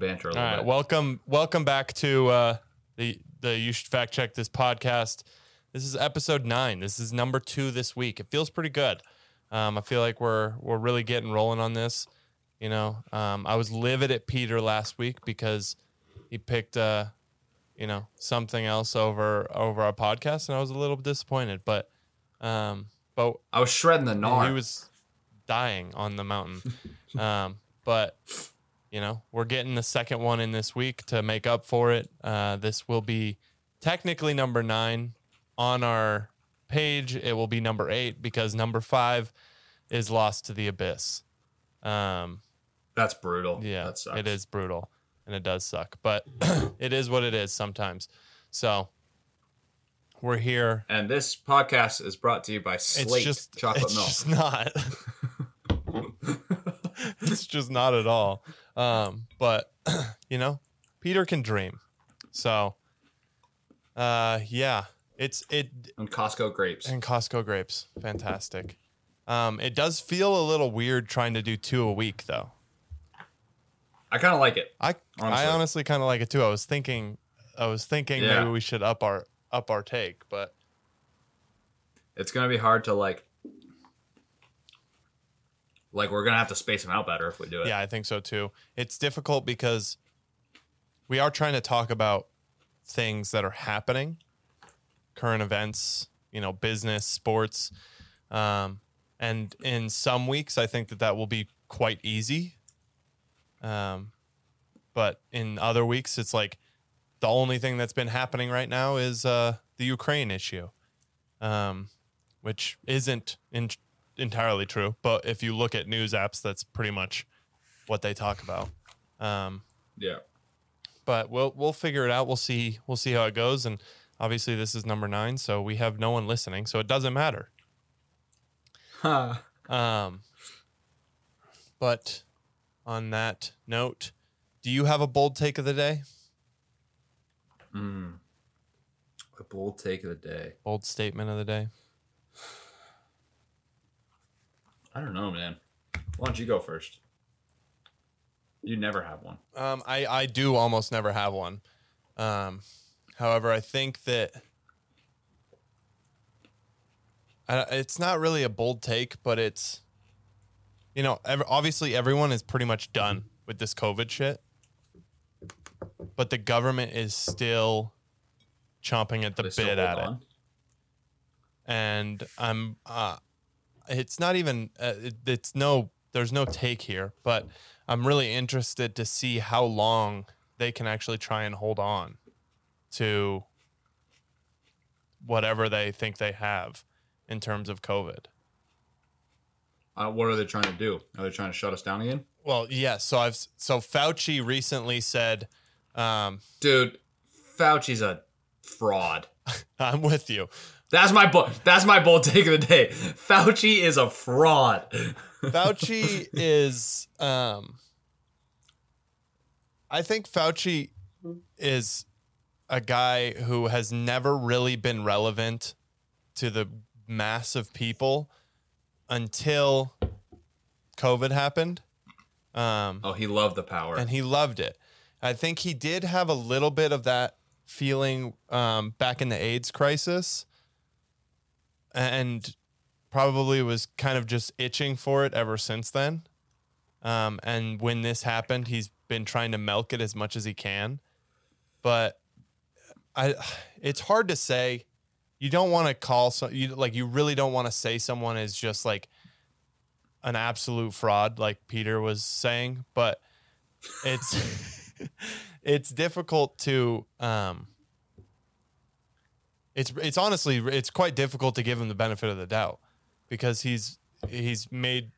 banter a little right, bit. welcome, welcome back to uh, the the you should fact check this podcast. This is episode nine. This is number two this week. It feels pretty good. Um, I feel like we're we're really getting rolling on this. You know, um, I was livid at Peter last week because he picked uh, you know, something else over over our podcast, and I was a little disappointed. But um, but I was shredding the gnar. he was dying on the mountain. um, but you know, we're getting the second one in this week to make up for it. Uh, this will be technically number nine on our page. It will be number eight because number five is lost to the abyss. Um, That's brutal. yeah, that sucks. it is brutal and it does suck, but it is what it is sometimes. So we're here. And this podcast is brought to you by It's Slate just Chocolate it's Milk. just not. it's just not at all. Um, but you know, Peter can dream. So, uh, yeah, it's it and Costco grapes. and Costco grapes, fantastic. Um, it does feel a little weird trying to do two a week though. I kind of like it. I I Honestly. honestly kind of like it too. I was thinking, I was thinking Yeah. maybe we should up our up our take, but It's gonna be hard to like. Like we're gonna have to space them out better if we do it. Yeah, I think so too. It's difficult because we are trying to talk about things that are happening, current events, you know, business, sports. Um, and in some weeks, I think that that will be quite easy. Um, but in other weeks, it's like the only thing that's been happening right now is uh, the Ukraine issue, um, which isn't in, entirely true. But if you look at news apps, that's pretty much what they talk about. Um, Yeah. but we'll we'll figure it out. We'll see we'll see how it goes. And obviously, this is number nine, so we have no one listening, so it doesn't matter. Um, but on that note, do you have a bold take of the day? Mm. A bold take of the day. Bold statement of the day? I don't know, man. Why don't you go first? You never have one. Um, I I do almost never have one. Um, however, I think that I, it's not really a bold take, but it's you know, ev- obviously everyone is pretty much done with this COVID shit, but the government is still chomping at the bit at it and I'm uh it's not even uh, it, it's no there's no take here, but I'm really interested to see how long they can actually try and hold on to whatever they think they have in terms of COVID. Uh, what are they trying to do? Are they trying to shut us down again? Well, yes. So I've so Fauci recently said, um, Dude, Fauci's a fraud. "I'm with you." That's my bo- that's my bold take of the day. Fauci is a fraud. Fauci is um I think Fauci is a guy who has never really been relevant to the mass of people until COVID happened. Um Oh, he loved the power. and he loved it. I think he did have a little bit of that feeling um, back in the AIDS crisis, and probably was kind of just itching for it ever since then. Um, and when this happened, he's been trying to milk it as much as he can, but I, it's hard to say. You don't want to call so you like you really don't want to say someone is just like an absolute fraud, like Peter was saying, but it's it's difficult to um it's it's honestly it's quite difficult to give him the benefit of the doubt because he's he's made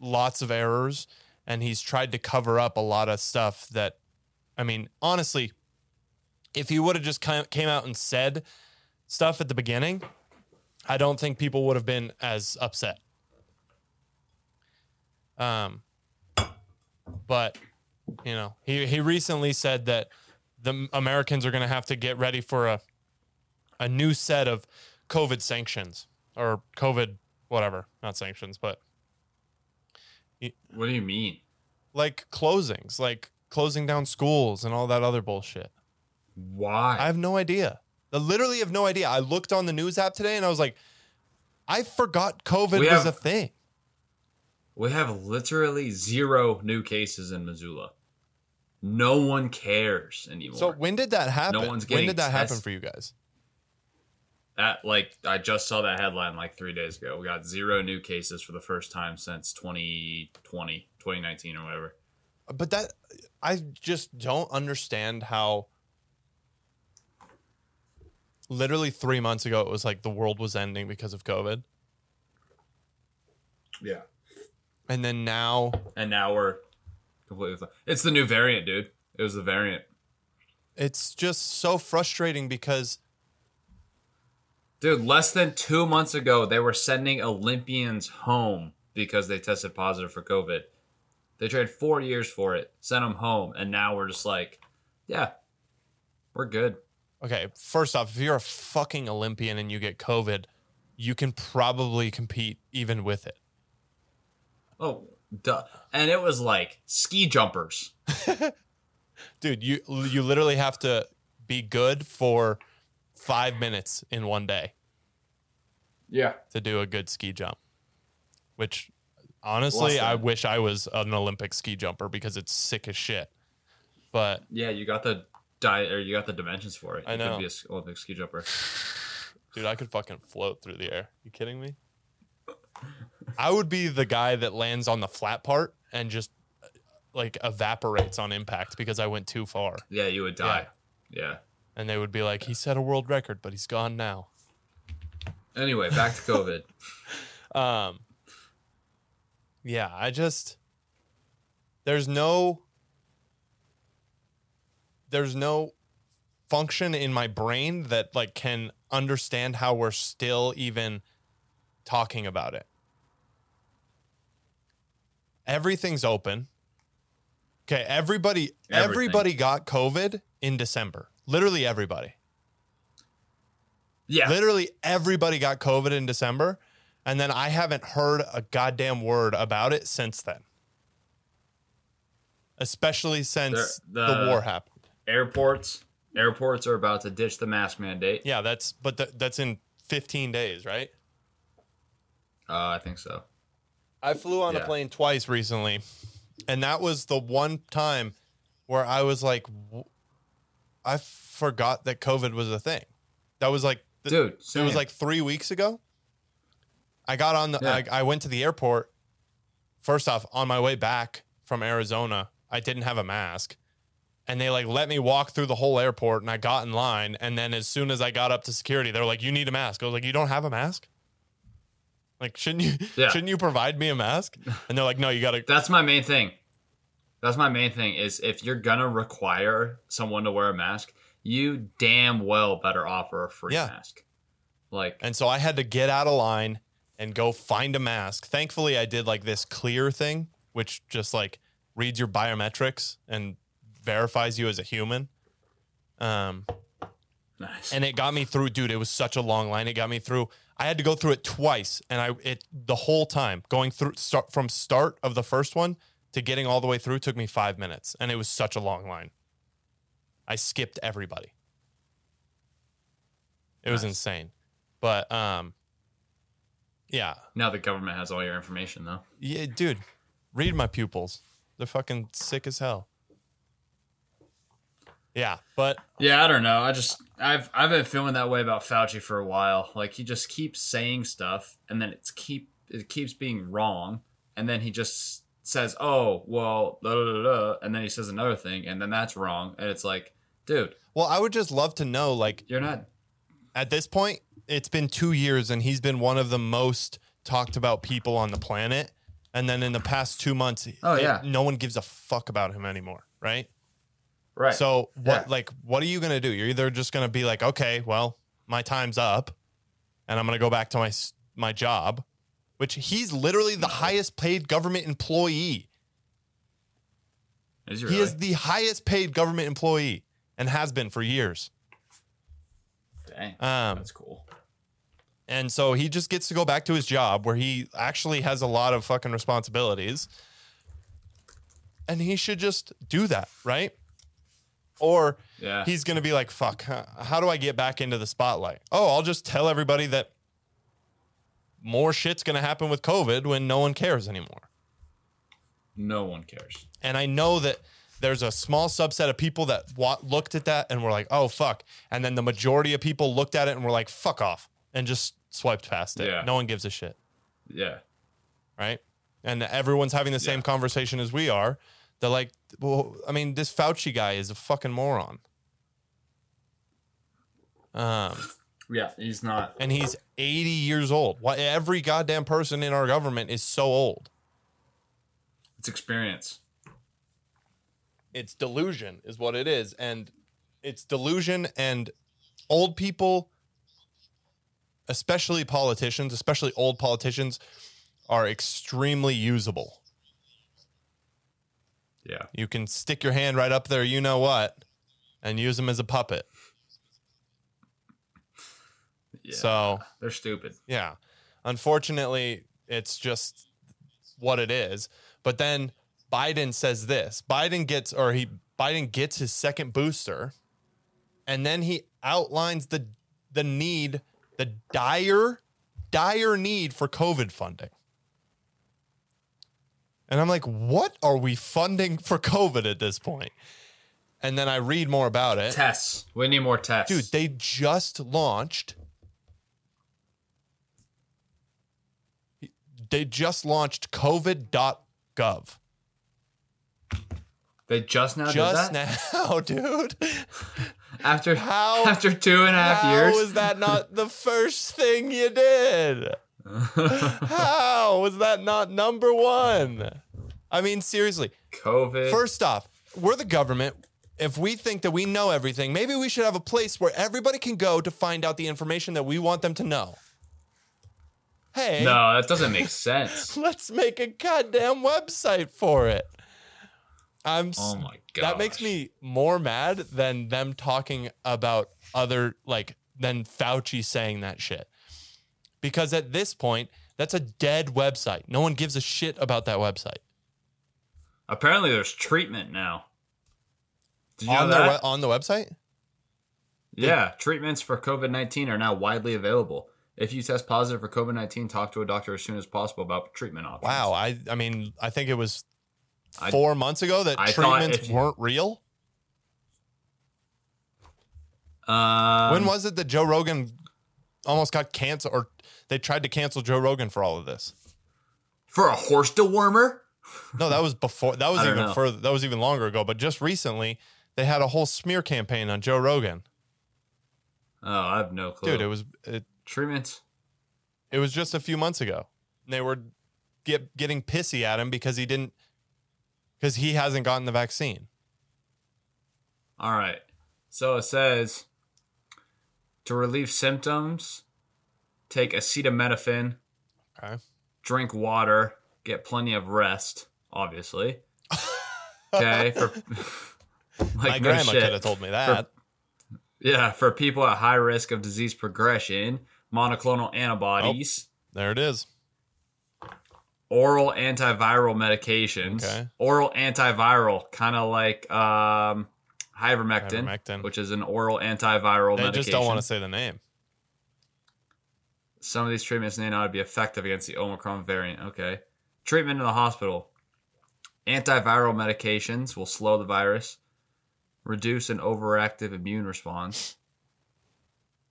lots of errors and he's tried to cover up a lot of stuff that I mean honestly if he would have just came out and said stuff at the beginning I don't think people would have been as upset. Um but you know, he he recently said that the Americans are going to have to get ready for a a new set of COVID sanctions or COVID whatever, not sanctions, but what do you mean? like closings, like closing down schools and all that other bullshit. Why? I have no idea. I literally have no idea. I looked on the news app today and I was like, I forgot COVID We was have- a thing. we have literally zero new cases in Missoula. No one cares anymore. So when did that happen? No one's when getting did that happen for you guys? That like I just saw that headline like three days ago. We got zero new cases for the first time since 2020, 2019 or whatever. But that I just don't understand how literally 3 months ago it was like the world was ending because of COVID. Yeah. And then now And now we're completely. fl- It's the new variant, dude. It was the variant, it's just so frustrating because dude. Less than two months ago, they were sending Olympians home because they tested positive for COVID. They trained four years for it, sent them home, and now we're just like, yeah, we're good. okay, first off, if you're a fucking Olympian and you get COVID, you can probably compete even with it. Oh, duh. And it was like ski jumpers. Dude, you you literally have to be good for 5 minutes in one day. Yeah. to do a good ski jump. Which honestly, I wish I was an Olympic ski jumper because it's sick as shit. But Yeah, you got the di- or you got the dimensions for it. I You could know. be a s- Olympic ski jumper. dude, I could fucking float through the air. You kidding me? I would be the guy that lands on the flat part and just uh, like evaporates on impact because I went too far. Yeah, you would die. Yeah. And they would be like, he set a world record, but he's gone now. Anyway, back to COVID. Um, yeah, I just there's no there's no function in my brain that like can understand how we're still even talking about it. Everything's open. Okay, everybody Everything. everybody got COVID in December. Literally everybody. Yeah. Literally everybody got COVID in December. And then I haven't heard a goddamn word about it since then. Especially since The- the, the- war happened. Airports. Airports are about to ditch the mask mandate. Yeah, that's but th- that's in 15 days, right? Uh, I think so. I flew on a plane twice recently, and that was the one time where I was like, I forgot that COVID was a thing. That was like, th- Dude, it was like three weeks ago. I got on the, Yeah. I, I went to the airport. First off, on my way back from Arizona, I didn't have a mask. And they like let me walk through the whole airport and I got in line. And then as soon as I got up to security, they were like, You need a mask. I was like, You don't have a mask? Like, shouldn't you Yeah. shouldn't you provide me a mask? And they're like, No, you gotta That's my main thing. That's my main thing is if you're gonna require someone to wear a mask, you damn well better offer a free Yeah. mask. Like And so I had to get out of line and go find a mask. Thankfully, I did like this clear thing, which just like reads your biometrics and verifies you as a human. Um, nice. and it got me through, dude. It was such a long line. It got me through. I had to go through it twice, and I it the whole time going through start from start of the first one to getting all the way through took me five minutes, and it was such a long line. I skipped everybody. It was Nice. insane, but um, yeah, now the government has all your information though. yeah, dude, read my pupils. They're fucking sick as hell. Yeah, but Yeah, I don't know. I just I've I've been feeling that way about Fauci for a while. Like he just keeps saying stuff and then it's keep it keeps being wrong and then he just says, "Oh, well, da, da, da, da," and then he says another thing and then that's wrong and it's like, dude, well, I would just love to know, like, you're not at this point, it's been two years and he's been one of the most talked about people on the planet. And then in the past two months, Oh, it- yeah. no one gives a fuck about him anymore, right? right." So what, Yeah. like, what are you gonna do? You're either just gonna be like, okay, well, my time's up, and I'm gonna go back to my my job, which he's literally the highest paid government employee. is he He is the highest paid government employee and has been for years. Dang. Um, that's cool. And so he just gets to go back to his job where he actually has a lot of fucking responsibilities. and he should just do that, right? Or Yeah. he's going to be like, fuck, how do I get back into the spotlight? Oh, I'll just tell everybody that more shit's going to happen with COVID when no one cares anymore. no one cares. And I know that there's a small subset of people that wa- looked at that and were like, oh, fuck. And then the majority of people looked at it and were like, fuck off, and just swiped past it. Yeah. No one gives a shit, Yeah. right? And everyone's having the same Yeah. conversation as we are. They're like, well, I mean, this Fauci guy is a fucking moron. Um, Yeah. He's not. and he's 80 years old. Why every goddamn person in our government is so old? It's experience. It's delusion, is what it is. And it's delusion, and old people, especially politicians, especially old politicians, are extremely usable. Yeah. You can stick your hand right up there, you know what, and use them as a puppet. Yeah. So, they're stupid. yeah. Unfortunately, it's just what it is. But then Biden says this. Biden gets or he Biden gets his second booster and then he outlines the the need, the dire dire need for COVID funding. And I'm like, "What are we funding for COVID at this point?" And then I read more about it. Tests. We need more tests. Dude, they just launched. They just launched COVID.gov. they just now Just did that? now, dude. After How- after two and a half How years. was that not the first thing you did? How was that not number one? I mean, seriously. COVID. First off, we're the government. If we think that we know everything, maybe we should have a place where everybody can go to find out the information that we want them to know. Hey, no, that doesn't make sense. let's make a goddamn website for it. I'm Oh my god. that makes me more mad than them talking about other like than Fauci saying that shit. Because at this point, that's a dead website. No one gives a shit about that website. Apparently, there's treatment now. On their we- on the website? yeah, treatments for COVID 19 are now widely available. If you test positive for COVID 19, talk to a doctor as soon as possible about treatment options. Wow, I I mean, I think it was I- 4 months ago that I treatments you- weren't real. Um, when was it that Joe Rogan almost got canceled or they tried to cancel Joe Rogan for all of this? for a horse dewormer? No, that was before. That was even know. further. That was even longer ago. But just recently, they had a whole smear campaign on Joe Rogan. Oh, I have no clue. Dude, it was it, treatments. it was just a few months ago. They were get getting pissy at him because he didn't because he hasn't gotten the vaccine. All right. So it says to relieve symptoms, take acetaminophen, Okay. drink water, get plenty of rest, obviously. Okay. For like My no grandma shit. could have told me that. Yeah, for people at high risk of disease progression, monoclonal antibodies, there it is. oral antiviral medications, Okay. oral antiviral, kind of like um, ivermectin, Ivermectin. which is an oral antiviral They medication. just don't want to say the name. Some of these treatments may not be effective against the Omicron variant. Okay. Treatment in the hospital. Antiviral medications will slow the virus, reduce an overactive immune response.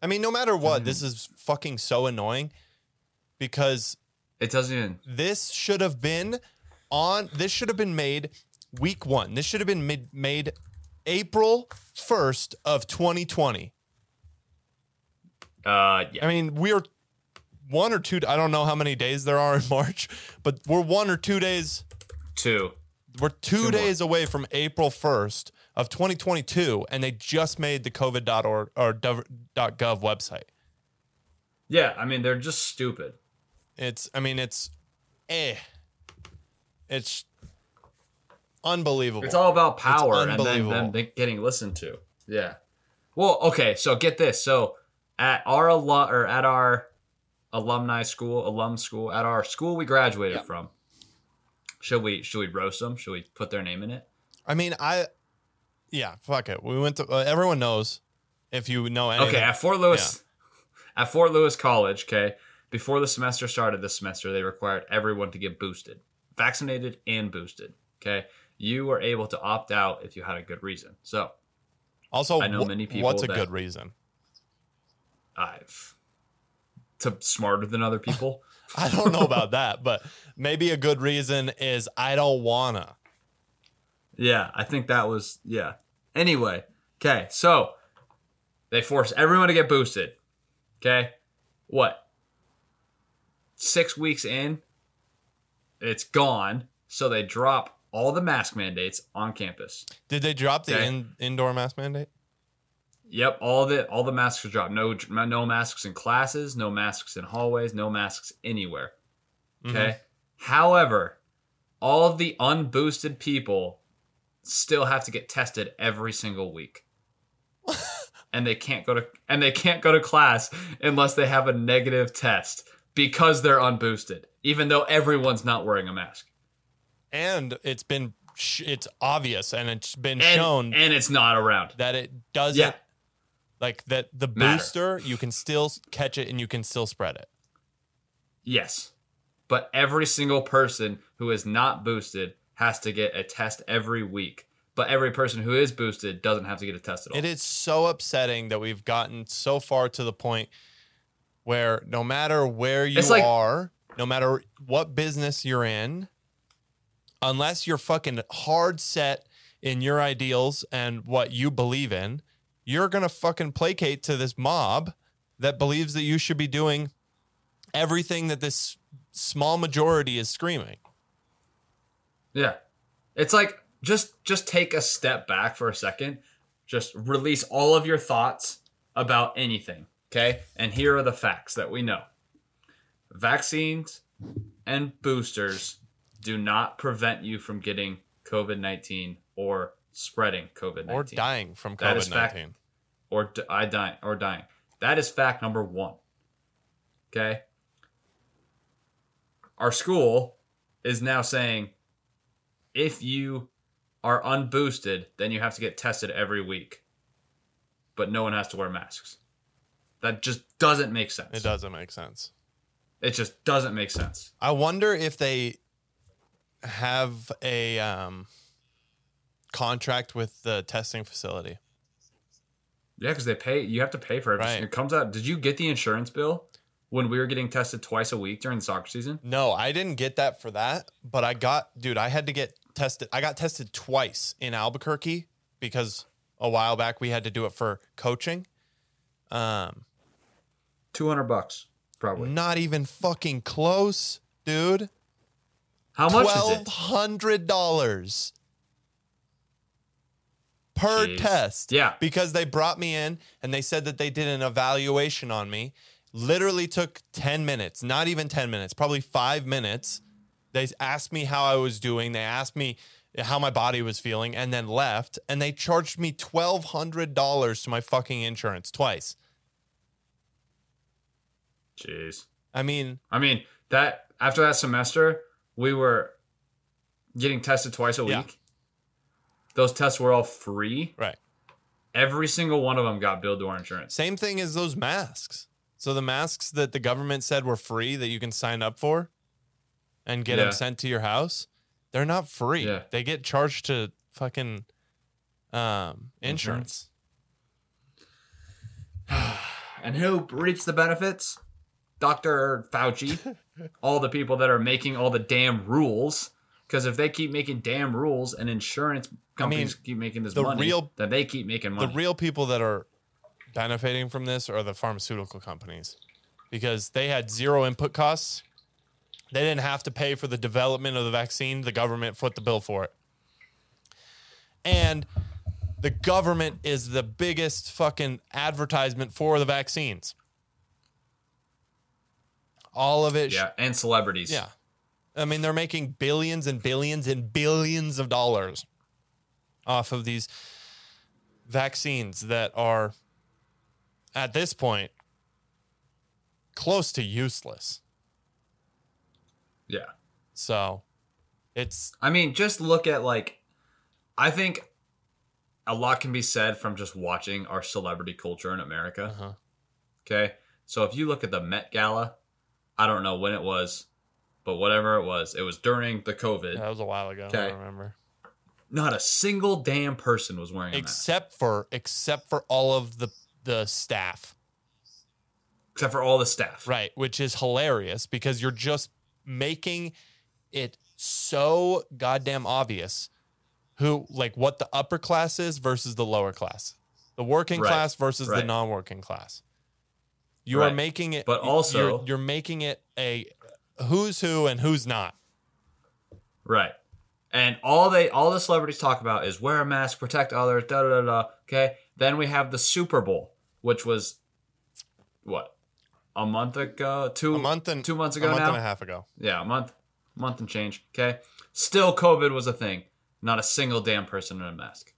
I mean, no matter what, Mm-hmm. this is fucking so annoying because It doesn't even. this should have been on this should have been made week 1. This should have been made, made April 1st of 2020. Uh, yeah. I mean, we're one or two I don't know how many days there are in March, but we're one or two days Two. we're two, more. days away from April 1st of 2022 and they just made the covid.org or gov .gov website. Yeah, I mean, they're just stupid. It's, I mean, it's, eh. It's unbelievable. It's all about power and then them getting listened to. Yeah. Well, okay, so get this. So at our alu- or at our alumni school, alum school, at our school we graduated from, Should we should we roast them? Should we put their name in it? I mean, I, yeah, fuck it. We went to, uh, everyone knows if you know anything. Okay, at Fort Lewis, at Fort Lewis College, okay, before the semester started this semester, they required everyone to get boosted, vaccinated and boosted. Okay, you were able to opt out if you had a good reason. So Also, I know wh- many people what's a good reason? I've to smarter than other people. I don't know about that, but maybe a good reason is I don't wanna. Yeah, I think that was yeah. Anyway, okay, so they force everyone to get boosted. Okay, what? Six weeks in, it's gone. So they drop all the mask mandates on campus. Did they drop the Okay. in, indoor mask mandate? Yep, all the all the masks are dropped. No no masks in classes, no masks in hallways, no masks anywhere. Okay. Mm-hmm. However, all of the unboosted people still have to get tested every single week. and they can't go to and they can't go to class unless they have a negative test because they're unboosted, even though everyone's not wearing a mask. And it's been, sh- it's obvious and it's been And, shown and it's not around. that it doesn't, Yeah. like that the Matter. booster, you can still catch it and you can still spread it. Yes. But every single person who is not boosted has to get a test every week. But every person who is boosted doesn't have to get a test at all. It is so upsetting that we've gotten so far to the point where no matter where you like- are, no matter what business you're in, unless you're fucking hard set in your ideals and what you believe in, you're going to fucking placate to this mob that believes that you should be doing everything that this small majority is screaming. Yeah. It's like just just take a step back for a second. Just release all of your thoughts about anything, okay? And here are the facts that we know. Vaccines and boosters do not prevent you from getting COVID-19 or spreading COVID-19 Or dying from That is COVID fact. 19. or d- I dying or dying. That is fact number one. Okay. Our school is now saying if you are unboosted, then you have to get tested every week, but no one has to wear masks. That just doesn't make sense. It doesn't make sense. It just doesn't make sense. I wonder if they have a um, contract with the testing facility. Yeah, because they pay. You have to pay for everything. Right. It comes out. Did you get the insurance bill when we were getting tested twice a week during the soccer season? No, I didn't get that for that, but I got, dude, I had to get tested. I got tested twice in Albuquerque because a while back we had to do it for coaching. Um, Two hundred bucks, probably. not even fucking close, dude. How much is Twelve hundred dollars per Jeez. test. Yeah. because they brought me in and they said that they did an evaluation on me. Literally took ten minutes, not even ten minutes, probably five minutes. They asked me how I was doing. They asked me how my body was feeling, and then left. And they charged me twelve hundred dollars to my fucking insurance twice. Jeez. I mean, I mean, that after that semester, we were getting tested twice a week. Yeah. Those tests were all free. right. Every single one of them got billed to our insurance. Same thing as those masks. So the masks that the government said were free that you can sign up for and get Yeah. them sent to your house, they're not free. Yeah. They get charged to fucking um, insurance. And who reaps the benefits? Dr. Fauci, all the people that are making all the damn rules. Because if they keep making damn rules and insurance companies keep making this the money, real- then they keep making money. The real people that are benefiting from this are the pharmaceutical companies because they had zero input costs. They didn't have to pay for the development of the vaccine. The government foot the bill for it. And the government is the biggest fucking advertisement for the vaccines. All of it. sh- yeah, and celebrities. yeah. I mean, they're making billions and billions and billions of dollars off of these vaccines that are, at this point, close to useless. Yeah. So, It's I mean, just look at like, I think a lot can be said from just watching our celebrity culture in America. uh-huh. Okay. So if you look at the Met Gala, I don't know when it was, but whatever it was, it was during the COVID. that was a while ago. I Okay. don't remember. Not a single damn person was wearing a mask. Except for except for all of the the staff. Except for all the staff. Right, which is hilarious because you're just making it so goddamn obvious who like what the upper class is versus the lower class. The working Right, class versus the non-working class. You are making it But you're- also- you're, making it a who's who and who's not. Right. And all they all the celebrities talk about is wear a mask, protect others, da da da da. Okay. Then we have the Super Bowl, which was what? A month ago? Two A month and two months ago, a month now? and a half ago. Yeah, a month month and change. Okay. Still COVID was a thing. Not a single damn person in a mask.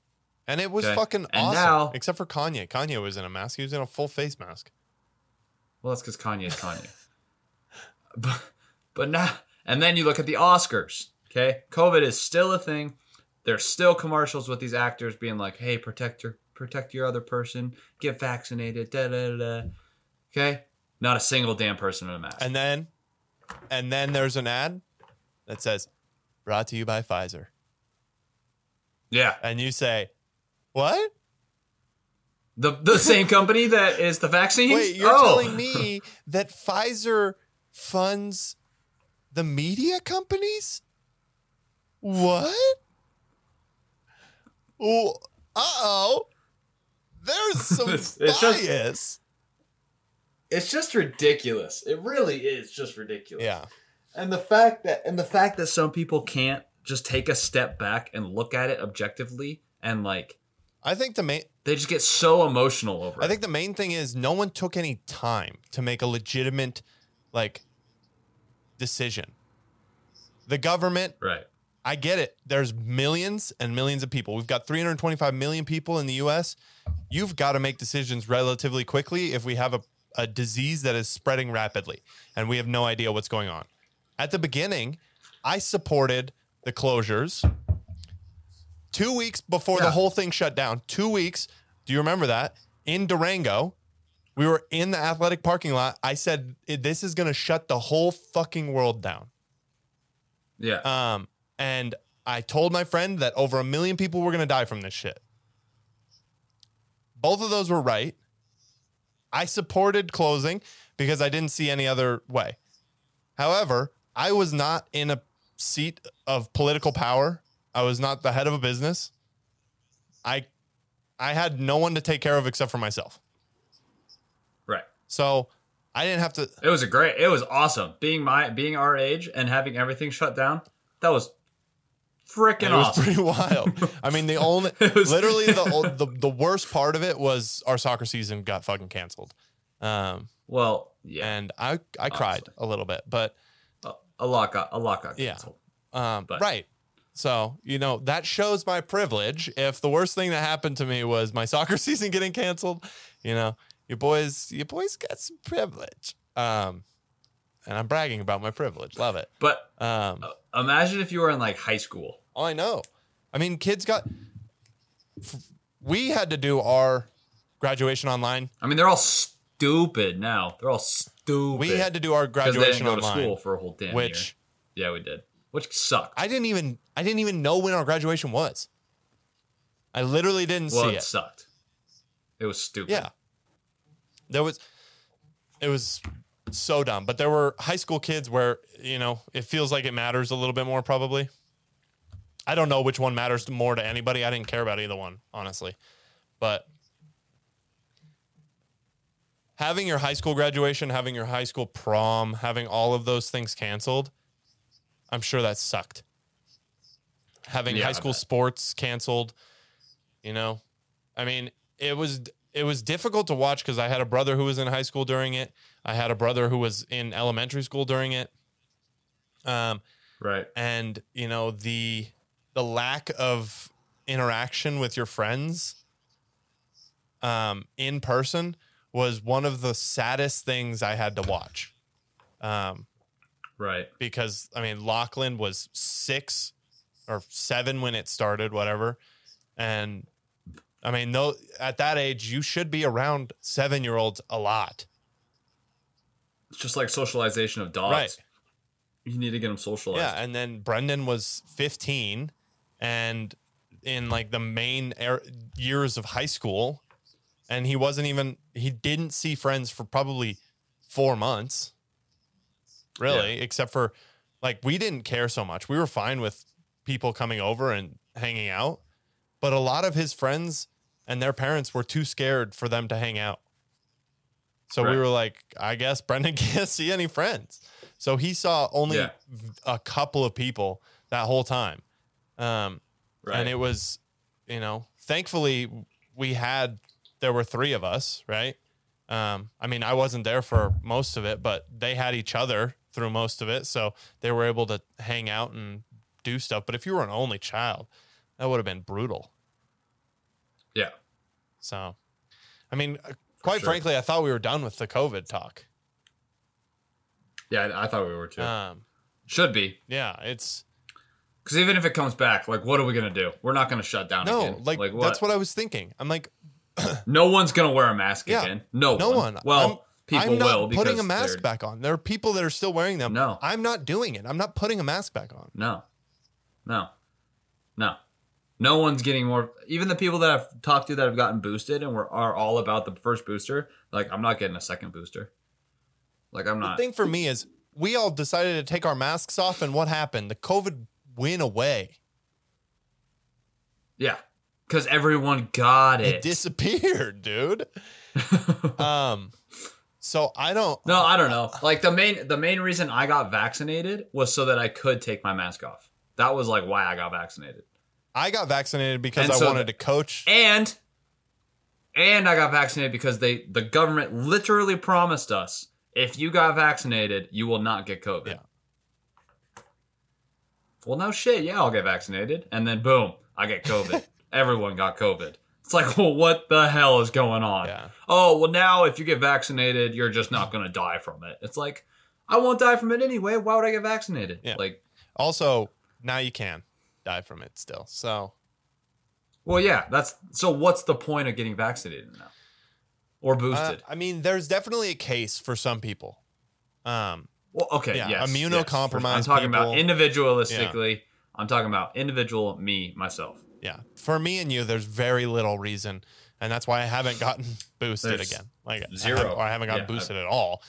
And it was Okay. fucking And awesome. now- except for Kanye. Kanye was in a mask. He was in a full face mask. Well, that's because Kanye is Kanye. but, but now, and then you look at the Oscars. Okay, COVID is still a thing. There's still commercials with these actors being like, "Hey, protect your protect your other person, get vaccinated." Da da da. Okay, not a single damn person in a mask. And then and then there's an ad that says brought to you by Pfizer. yeah, And you say, "What? the the same company that is the vaccine. Wait, you're Oh. telling me that Pfizer funds the media companies? What? Oh, uh-oh. There's some It's- it's just- bias. It's just ridiculous. It really is just ridiculous. yeah. And the fact that and the fact that some people can't just take a step back and look at it objectively and like I think the main they just get so emotional over it. I it. think the main thing is no one took any time to make a legitimate like decision. The government right. I get it. There's millions and millions of people. We've got 325 million people in the US. You've got to make decisions relatively quickly if we have a, a disease that is spreading rapidly and we have no idea what's going on. At the beginning, I supported the closures. Two weeks before the whole thing shut down, two weeks. Do you remember that? In Durango, we were in the athletic parking lot. I said, This is going to shut the whole fucking world down. Yeah. Um, and I told my friend that over a million people were going to die from this shit. Both of those were right. I supported closing because I didn't see any other way. However, I was not in a seat of political power. I was not the head of a business. I I had no one to take care of except for myself. right. So, I didn't have to It was a great it was awesome. Being my being our age and having everything shut down, that was freaking It was awesome. pretty wild. I mean, the only, was- literally the, the the worst part of it was our soccer season got fucking canceled, um, well, yeah. and I I cried Honestly. a little bit, but A, a lot got a lot got Yeah. canceled. um, But- right. So you know that shows my privilege. If the worst thing that happened to me was my soccer season getting canceled, you know, you boys, you boys got some privilege. Um, and I'm bragging about my privilege. Love it. But Um, imagine if you were in like high school. Oh, I know. I mean, kids got. We had to do our graduation online. I mean, they're all stupid now. They're all stupid. We had to do our because they didn't graduation online, school for a whole damn which year. Yeah, we did. Which sucked. I didn't even. I didn't even know when our graduation was. I literally didn't well, see it it. sucked. It was stupid. Yeah, there was. It was so dumb, but there were high school kids where you know it feels like it matters a little bit more. Probably. I don't know which one matters more to anybody. I didn't care about either one, honestly, but having your high school graduation, having your high school prom, having all of those things canceled, I'm sure that sucked. Having Yeah, high school sports canceled, you know, I mean, it was it was difficult to watch because I had a brother who was in high school during it. I had a brother who was in elementary school during it. Um, Right. and you know the the lack of interaction with your friends um, in person was one of the saddest things I had to watch. Um, Right. because I mean Lachlan was six or seven when it started, whatever. And I mean, though at that age, you should be around seven year olds a lot. It's just like socialization of dogs. Right. You need to get them socialized. Yeah. And then Brendan was 15 and in like the main er- years of high school. And he wasn't even, he didn't see friends for probably four months, really, except for like we didn't care so much. We were fine with people coming over and hanging out. But a lot of his friends and their parents were too scared for them to hang out. So we were like, I guess Brendan can't see any friends. So he saw only Yeah. a couple of people that whole time. Um, Right. and it was, you know, thankfully we had, there were three of us, right? Um, I mean, I wasn't there for most of it, but they had each other through most of it. So they were able to hang out and do stuff. But if you were an only child, that would have been brutal. Yeah. So, I mean, uh, quite sure. frankly, I thought we were done with the COVID talk. Yeah, I, I thought we were too. Um, Should be. yeah, it's Because even if it comes back, like, what are we gonna do? We're not gonna shut down no, again. like, what? that's what I was thinking. I'm like, No one's gonna wear a mask Yeah. again. No, no one. Well, I'm, people I'm not putting a mask back on. There are people that are still wearing them. No. I'm not doing it. I'm not putting a mask back on. No, no, no. No one's getting more. Even the people that I've talked to that have gotten boosted and were are all about the first booster. Like, I'm not getting a second booster. Like, I'm not. The thing for me is we all decided to take our masks off, and what happened? The COVID went away. Yeah, because everyone got It it. disappeared, dude. Um, so I don't. no, I don't know. Like the main the main reason I got vaccinated was so that I could take my mask off. That was like why I got vaccinated. I got vaccinated because And I so wanted the- to coach. And and I got vaccinated because they the government literally promised us if you got vaccinated, you will not get COVID. Yeah. Well, no shit. Yeah, I'll get vaccinated, and then boom, I get COVID. Everyone got COVID. It's like, well, what the hell is going on? Yeah. Oh, well, now if you get vaccinated, you're just not going to die from it. It's like, I won't die from it anyway. Why would I get vaccinated? Yeah. Like, Also, now you can die from it still. So well, yeah. That's so. What's the point of getting vaccinated now, or uh, boosted? I mean, there's definitely a case for some people. Um, Well, okay, Yeah, yes, immunocompromised yes. I'm talking people. about individualistically. I'm talking about individual me myself. yeah, for me and you, there's very little reason, and that's why I haven't gotten boosted There's again. Like I zero. haven't- or I haven't gotten Yeah, boosted at all.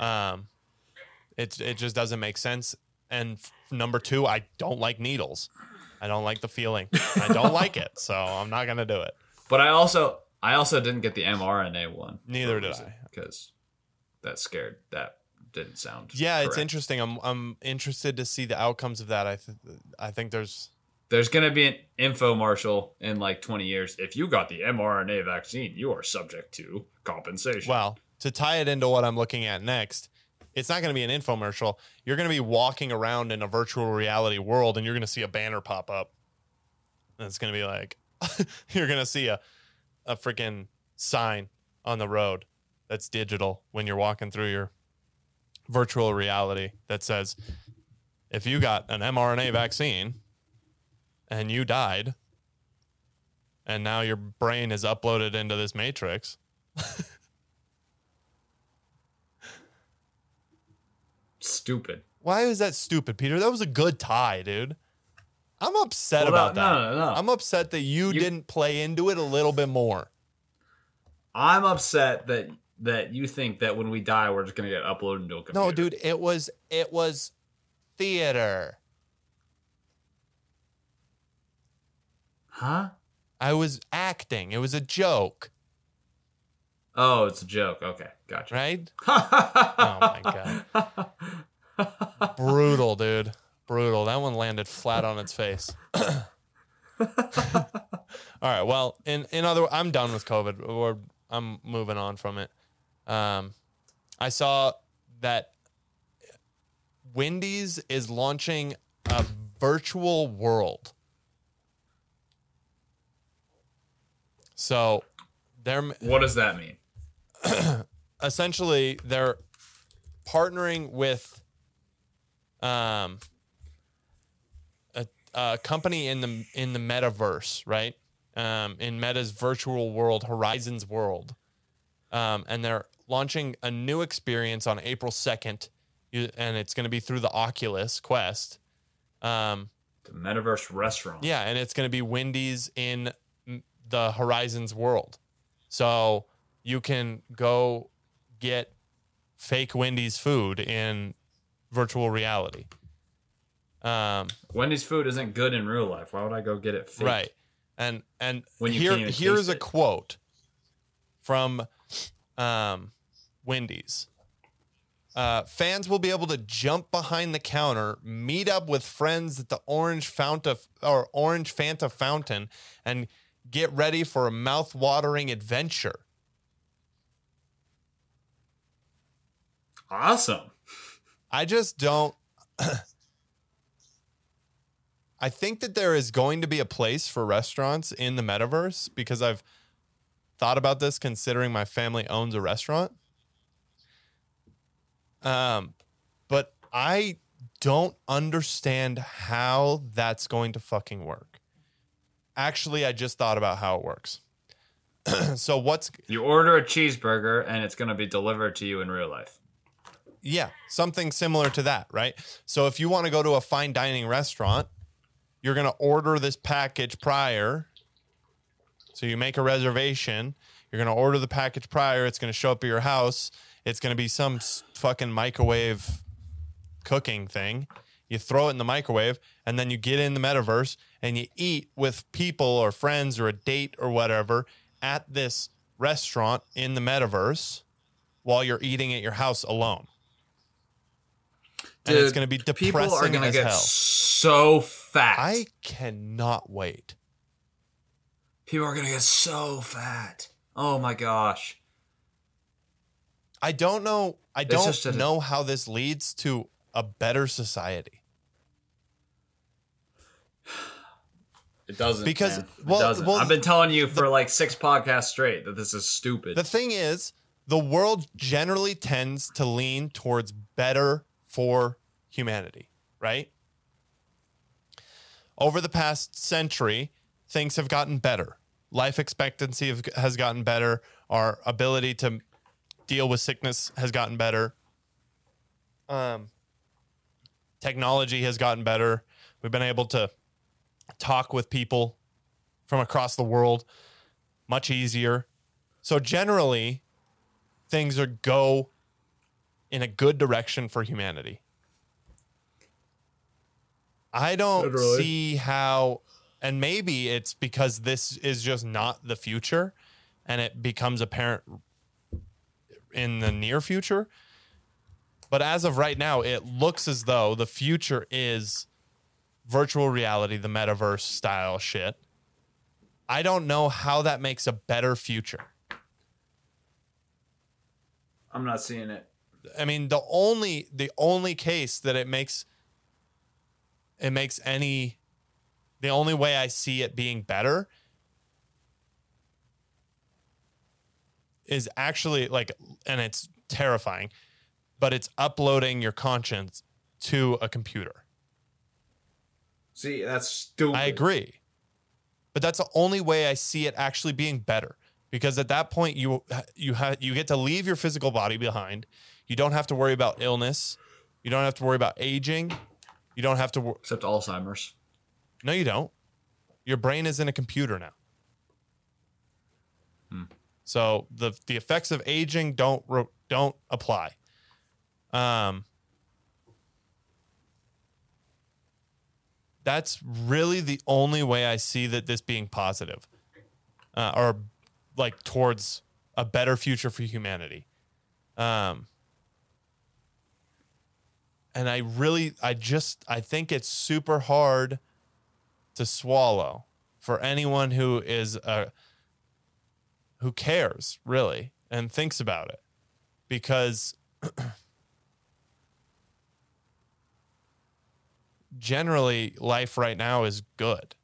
Um, it it just doesn't make sense. And f- number two, I don't like needles. I don't like the feeling. I don't like it, so I'm not gonna do it. But I also I also didn't get the mRNA one. Neither did I. because that scared. That didn't sound. Yeah, it's interesting. I'm I'm interested to see the outcomes of that. I th- I think there's There's gonna be an infomercial in like 20 years. If you got the mRNA vaccine, you are subject to compensation. well to tie it into what I'm looking at next. It's not going to be an infomercial. You're going to be walking around in a virtual reality world, and you're going to see a banner pop up. And it's going to be like, you're going to see a a freaking sign on the road that's digital when you're walking through your virtual reality that says, if you got an mRNA vaccine and you died, and now your brain is uploaded into this matrix. Stupid. Why is that stupid, Peter? That was a good tie, dude. I'm upset Well, about no, that. no, no, no. I'm upset that you, You- didn't play into it a little bit more. I'm upset that that you think that when we die, we're just gonna get uploaded into a computer. No, dude, it was it was theater. Huh? I was acting. It was a joke, Oh, it's a joke. Okay, gotcha. right? oh my god. Brutal, dude. Brutal. That one landed flat on its face. All right. Well, in in other, I'm done with COVID. Or I'm moving on from it. Um, I saw that Wendy's is launching a virtual world. So, they're What does that mean? essentially they're partnering with um, a, a company in the in the metaverse, right? Um, in Meta's virtual world, Horizons World, um, and they're launching a new experience on April second, and it's going to be through the Oculus Quest. Um, The metaverse restaurant. yeah, and it's going to be Wendy's in the Horizons world. So you can go get fake Wendy's food in virtual reality. Um, Wendy's food isn't good in real life. Why would I go get it fake? right. And and When you here here's a it. quote from um, Wendy's. Uh, fans will be able to jump behind the counter, meet up with friends at the Orange Fanta or Orange Fanta fountain, and get ready for a mouth-watering adventure. Awesome. I just don't. I think that there is going to be a place for restaurants in the metaverse because I've thought about this considering my family owns a restaurant. Um, but I don't understand how that's going to fucking work. Actually, I just thought about how it works. so what's You order a cheeseburger and it's going to be delivered to you in real life. Yeah, something similar to that, right? So if you want to go to a fine dining restaurant, you're going to order this package prior. So you make a reservation, you're going to order the package prior, it's going to show up at your house, it's going to be some fucking microwave cooking thing. You throw it in the microwave and then you get in the metaverse and you eat with people or friends or a date or whatever at this restaurant in the metaverse while you're eating at your house alone and it's going to be depressing People are gonna as get hell. so fat. I cannot wait. People are going to get so fat. Oh my gosh. I don't know. I It's don't a- know how this leads to a better society. It doesn't. Because- man. It well- doesn't. well, I've been telling you for like six podcasts straight that this is stupid. The thing is, the world generally tends to lean towards better for humanity, right? Over the past century, things have gotten better. Life expectancy has gotten better. Our ability to deal with sickness has gotten better. Um, technology has gotten better. We've been able to talk with people from across the world much easier. So generally, things are go in a good direction for humanity. I don't Literally. see how, and maybe it's because this is just not the future, and it becomes apparent in the near future. But as of right now, it looks as though the future is virtual reality, the metaverse style shit. I don't know how that makes a better future. I'm not seeing it. I mean, the only the only case that it makes it makes any the only way I see it being better is actually like and it's terrifying, but it's uploading your conscience to a computer. See, that's stupid. I agree. But that's the only way I see it actually being better because at that point you you have you get to leave your physical body behind. You don't have to worry about illness. You don't have to worry about aging. You don't have to wor- Except Alzheimer's. No, you don't. Your brain is in a computer now. So the the effects of aging don't don't apply. Um that's really the only way I see that this being positive, uh, or like towards a better future for humanity. Um, and I really, I just, I think it's super hard to swallow for anyone who is uh, who cares really and thinks about it, because generally life right now is good.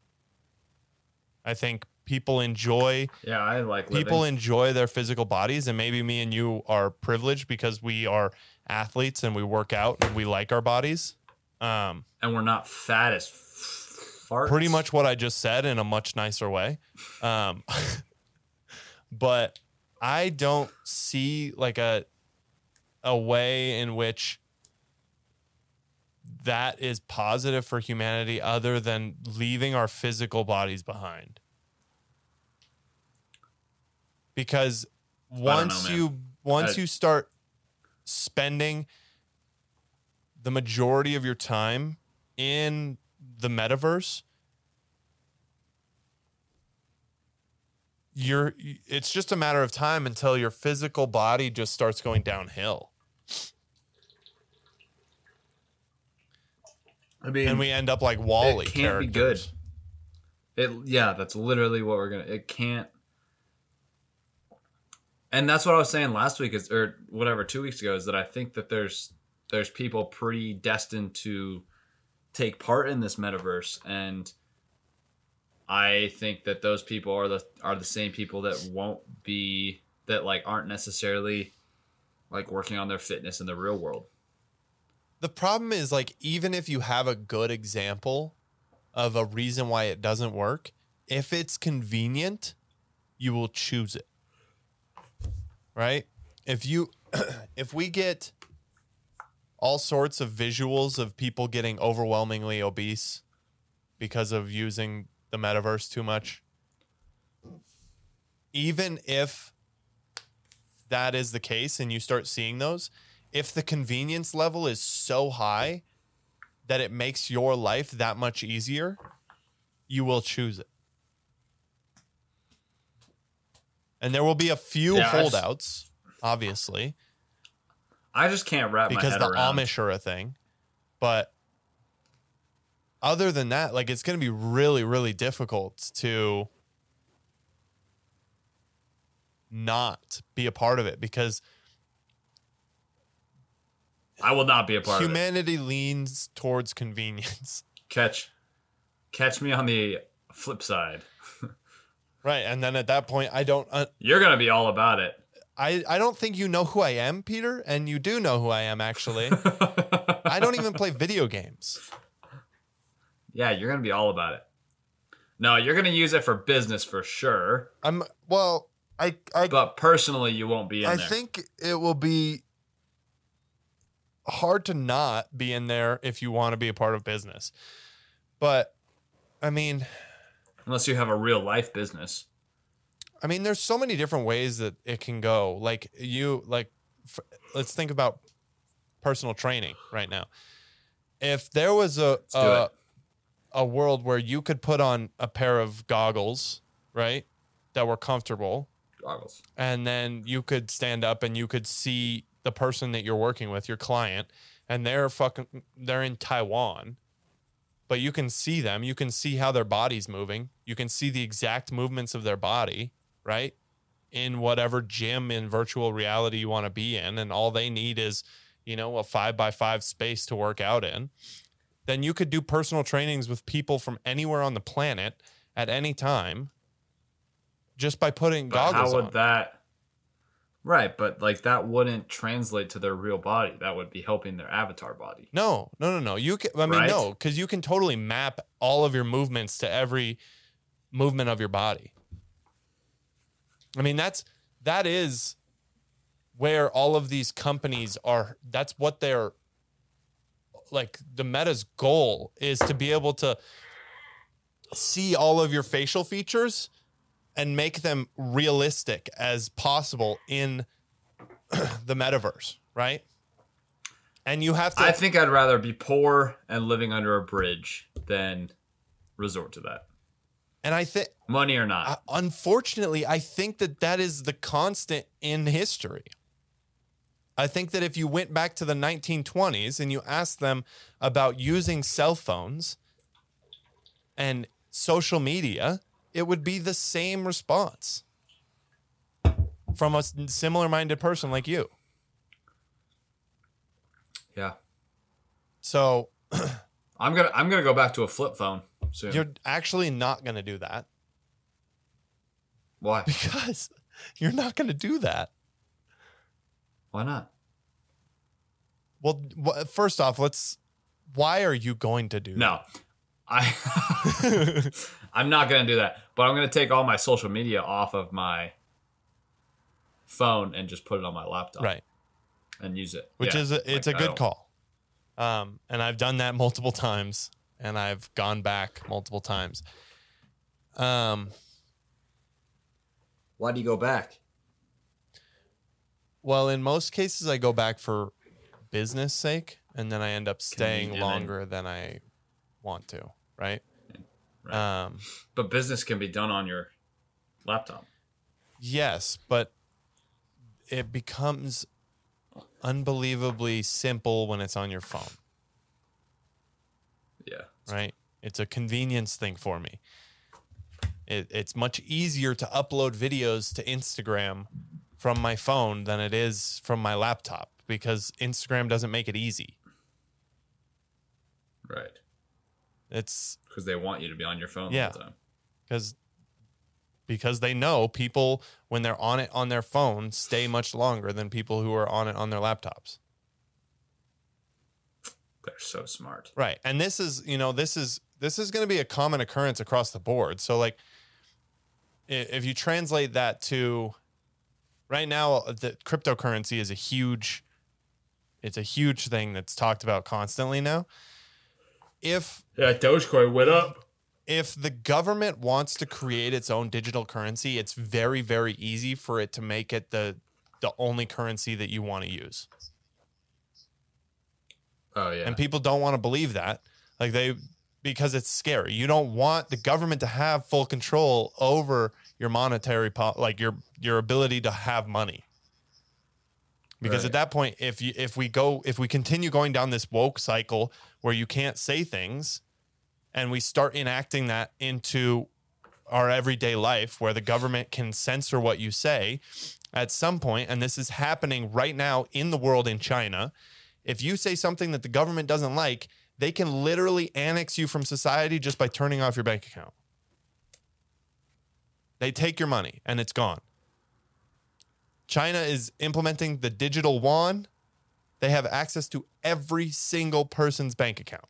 I think people enjoy Yeah, I like living. people enjoy their physical bodies and maybe me and you are privileged because we are athletes and we work out and we like our bodies Um, and we're not fat as farts. pretty much what I just said in a much nicer way. Um, but I don't see like a a way in which that is positive for humanity other than leaving our physical bodies behind. Because once know, you once I- you start spending the majority of your time in the metaverse you're it's just a matter of time until your physical body just starts going downhill I mean, and we end up like WALL-E it can't be good. It yeah, that's literally what we're gonna. It can't. And that's what I was saying last week, is or whatever, two weeks ago, is that I think that there's there's people predestined to take part in this metaverse, and I think that those people are the are the same people that won't be that like aren't necessarily like working on their fitness in the real world. The problem is like even if you have a good example of a reason why it doesn't work, if it's convenient, you will choose it. Right? If you if we get all sorts of visuals of people getting overwhelmingly obese because of using the metaverse too much, even if that is the case and you start seeing those, if the convenience level is so high that it makes your life that much easier, you will choose it. And there will be a few Yeah, I just- holdouts, obviously, I just can't wrap because my head the around. Amish are a thing. But other than that, like it's going to be really, really difficult to not be a part of it because I will not be a part of it. humanity leans towards convenience. Catch, catch me on the flip side. Right. And then at that point, I don't. Uh, You're gonna be all about it. I, I don't think you know who I am, Peter, and you do know who I am actually. I don't even play video games. Yeah, you're gonna be all about it. No, you're gonna use it for business for sure, I'm well, I I but personally, you won't be in I there. think it will be hard to not be in there if you want to be a part of business. But I mean, Unless you have a real life business. I mean, there's so many different ways that it can go. Like you, like, f- let's think about personal training right now. If there was a a, a world where you could put on a pair of goggles, right, that were comfortable, Goggles. and then you could stand up and you could see the person that you're working with, your client, and they're fucking they're in Taiwan. But you can see them, you can see how their body's moving, you can see the exact movements of their body, right? In whatever gym in virtual reality you want to be in, and all they need is, you know, a five by five space to work out in. Then you could do personal trainings with people from anywhere on the planet at any time just by putting But goggles how would on. that? Right, but like that wouldn't translate to their real body. That would be helping their avatar body. No, no, no, no. You can. I mean, Right? no, because you can totally map all of your movements to every movement of your body. I mean, that's that is where all of these companies are. That's what they're like. The Meta's goal is to be able to see all of your facial features and make them realistic as possible in the metaverse, right? And you have to. I think I'd rather be poor and living under a bridge than resort to that. and I think Money or not. Uh, unfortunately, I think that that is the constant in history. I think that if you went back to the 1920s and you asked them about using cell phones and social media, it would be the same response from a similar minded person like you. yeah. So I'm gonna I'm gonna go back to a flip phone soon. you're actually not going to do that Why? because you're not going to do that. Why not? Well, first off, let's why are you going to do No, I I'm not gonna do that. But I'm gonna take all my social media off of my phone and just put it on my laptop. Right. and use it. Which Yeah, is a, it's like, a I good call. Um, and I've done that multiple times and I've gone back multiple times. Um, Why do you go back? well, in most cases, I go back for business sake, and then I end up staying longer than I want to. Right. Right. Um, But business can be done on your laptop. yes, but it becomes unbelievably simple when it's on your phone. Yeah. right? It's a convenience thing for me. It, it's much easier to upload videos to Instagram from my phone than it is from my laptop because Instagram doesn't make it easy. Right. It's Because they want you to be on your phone Yeah. all the time. because because they know people when they're on it on their phone stay much longer than people who are on it on their laptops. They're so smart. Right. And this is, you know, this is this is going to be a common occurrence across the board. So like if you translate that to right now the cryptocurrency is a huge it's a huge thing that's talked about constantly now. If Yeah, Dogecoin went up. if the government wants to create its own digital currency, it's very very easy for it to make it the the only currency that you want to use. Oh yeah. and people don't want to believe that like they because it's scary you don't want the government to have full control over your monetary po- like your your ability to have money because Right. at that point if you if we go if we continue going down this woke cycle where you can't say things and we start enacting that into our everyday life where the government can censor what you say at some point and this is happening right now in the world in China if you say something that the government doesn't like, they can literally annex you from society just by turning off your bank account. They take your money and it's gone. China is implementing the digital yuan. They have access to every single person's bank account.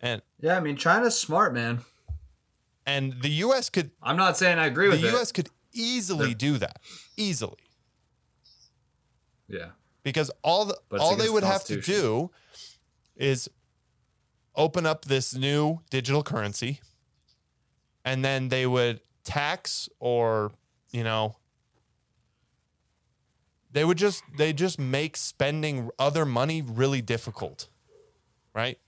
And yeah, I mean China's smart, man. and the US could I'm not saying I agree the with it. The US could easily They're- do that. Easily. Yeah. because all the, all they would the have to do is open up this new digital currency and then they would tax or you know they would just they just make spending other money really difficult right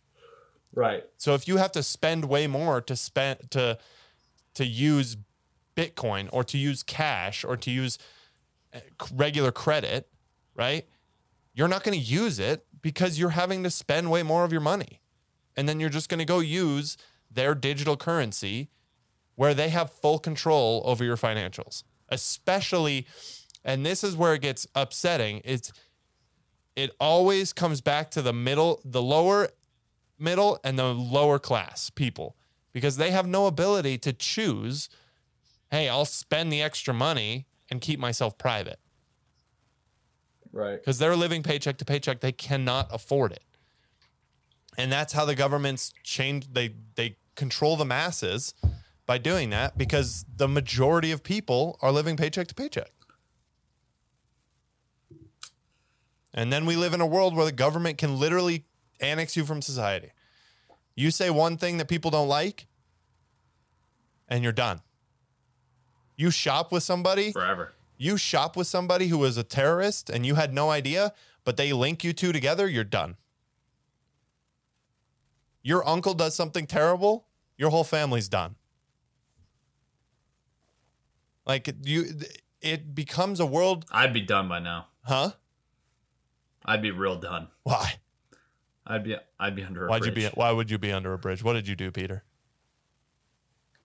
Right. so if you have to spend way more to spend to to use Bitcoin or to use cash or to use uh, regular credit, right? You're not going to use it because you're having to spend way more of your money. And then you're just going to go use their digital currency where they have full control over your financials. Especially and this is where it gets upsetting, it's it always comes back to the middle, the lower middle and the lower class people because they have no ability to choose hey i'll spend the extra money and keep myself private. Right. because they're living paycheck to paycheck. They cannot afford it. And that's how the governments change they they control the masses by doing that because the majority of people are living paycheck to paycheck and then we live in a world where the government can literally annex you from society you say one thing that people don't like and you're done you shop with somebody Forever. you shop with somebody who was a terrorist and you had no idea, but they link you two together, you're done. Your uncle does something terrible, your whole family's done. Like you it becomes a world, I'd be done by now. huh? I'd be real done. Why? I'd be I'd be under a Why'd you be why would you be under a bridge? What did you do, Peter?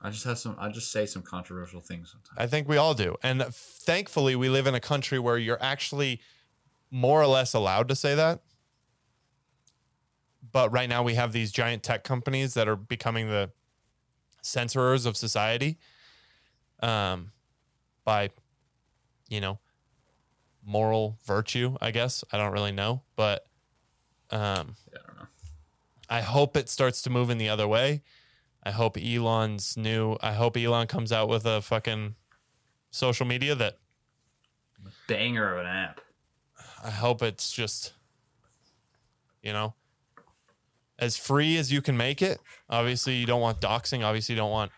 I just have some I just say some controversial things sometimes. I think we all do. And thankfully, we live in a country where you're actually more or less allowed to say that. But right now, we have these giant tech companies that are becoming the censorers of society um, by, you know, moral virtue, I guess. I don't really know. But Um, Yeah, I don't know. I hope it starts to move in the other way. I hope Elon's new. I hope Elon comes out with a fucking social media that Banger of an app. I hope it's just, you know, as free as you can make it. Obviously, you don't want doxing. Obviously, you don't want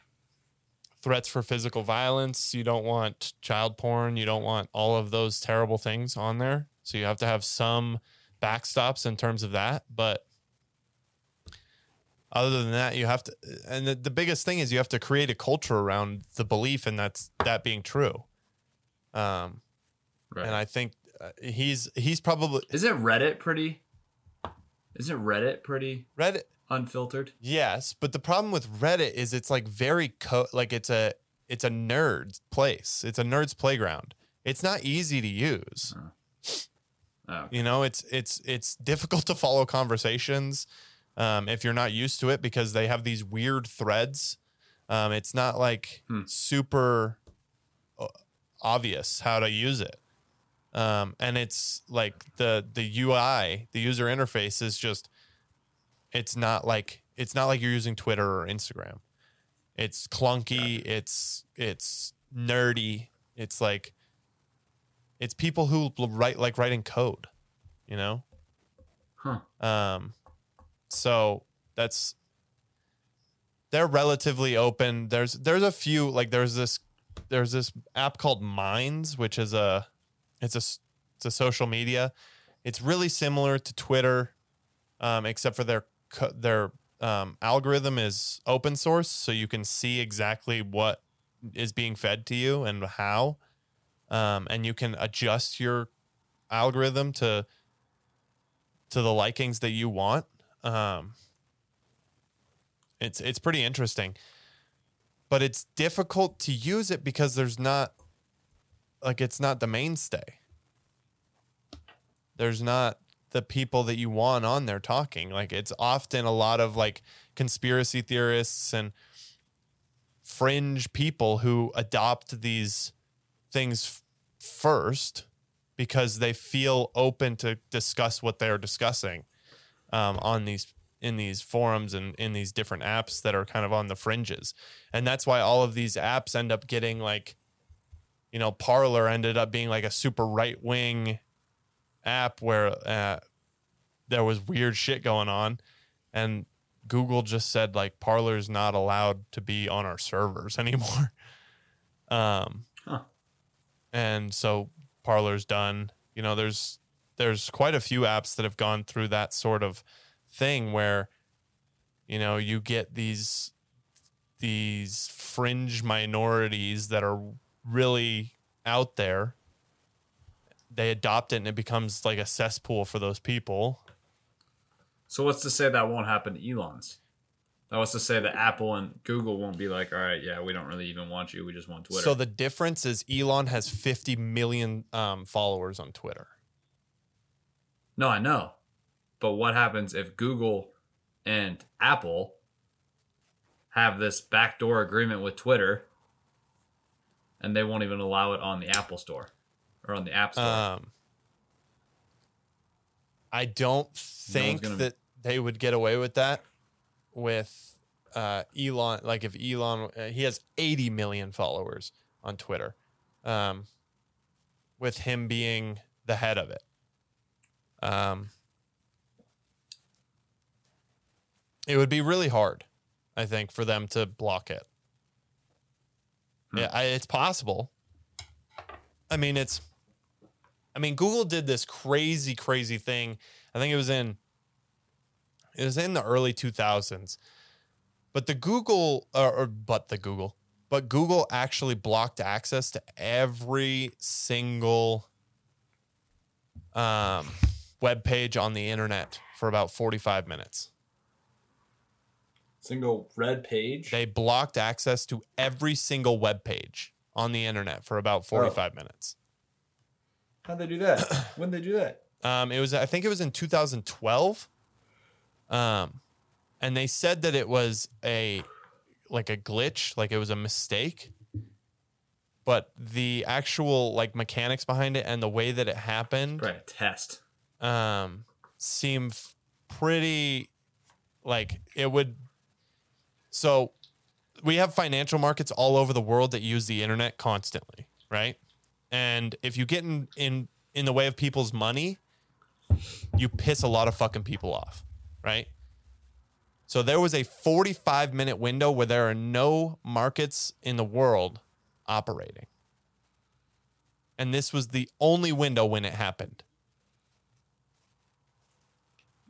threats for physical violence. You don't want child porn. You don't want all of those terrible things on there. So you have to have some backstops in terms of that. But other than that, you have to, and the, the biggest thing is you have to create a culture around the belief and that's that being true. Um, Right. and I think uh, he's he's probably Isn't Reddit pretty? Isn't Reddit pretty Reddit. Unfiltered? Yes, but the problem with Reddit is it's like very co- like it's a it's a nerd's place. It's a nerd's playground. It's not easy to use. Oh, You know, it's it's it's difficult to follow conversations um, if you're not used to it because they have these weird threads. Um, it's not like Hmm. super uh, obvious how to use it, um, and it's like the the UI, the user interface is just it's not like it's not like you're using Twitter or Instagram. It's clunky. It's it's nerdy. It's like it's people who write like writing code, you know. Huh. Um, so that's they're relatively open. There's there's a few like there's this there's this app called Minds, which is a it's a it's a social media. It's really similar to Twitter, um, except for their their um, algorithm is open source, so you can see exactly what is being fed to you and how, um, and you can adjust your algorithm to to the likings that you want. Um, it's it's pretty interesting, but it's difficult to use it because there's not like it's not the mainstay. There's not the people that you want on there talking. Like it's often a lot of like conspiracy theorists and fringe people who adopt these things f- first because they feel open to discuss what they're discussing um, on these in these forums and in these different apps that are kind of on the fringes and that's why all of these apps end up getting like you know Parler ended up being like a super right wing app where uh, there was weird shit going on and google just said like Parler's not allowed to be on our servers anymore um Huh. and so Parler's done you know there's there's quite a few apps that have gone through that sort of thing where you know you get these these fringe minorities that are really out there they adopt it and it becomes like a cesspool for those people So what's to say that won't happen to Elon's? That was to say that Apple and Google won't be like, all right, yeah, we don't really even want you. We just want Twitter. so the difference is elon has 50 million um, followers on twitter no, I know. But what happens if Google and Apple have this backdoor agreement with Twitter and they won't even allow it on the Apple store or on the App Store? um, i don't think gonna- that they would get away with that with uh, elon like if elon uh, he has 80 million followers on twitter um, with him being the head of it um, it would be really hard i think for them to block it Hmm. yeah I, it's possible i mean it's i mean google did this crazy crazy thing. I think it was in it was in the early 2000s but the google or, or but the google but google actually blocked access to every single um, web page on the internet for about 45 minutes. Single red page. they blocked access to every single web page on the internet for about 45 minutes How'd they do that? when did they do that? Um, it was I think it was in 2012. Um, and they said that it was a like a glitch, like it was a mistake. But the actual like mechanics behind it and the way that it happened Right, a test. um, seem f- pretty like it would so we have financial markets all over the world that use the internet constantly, right? And if you get in in in the way of people's money, you piss a lot of fucking people off, right? So there was a 45 minute window where there are no markets in the world operating. And this was the only window when it happened.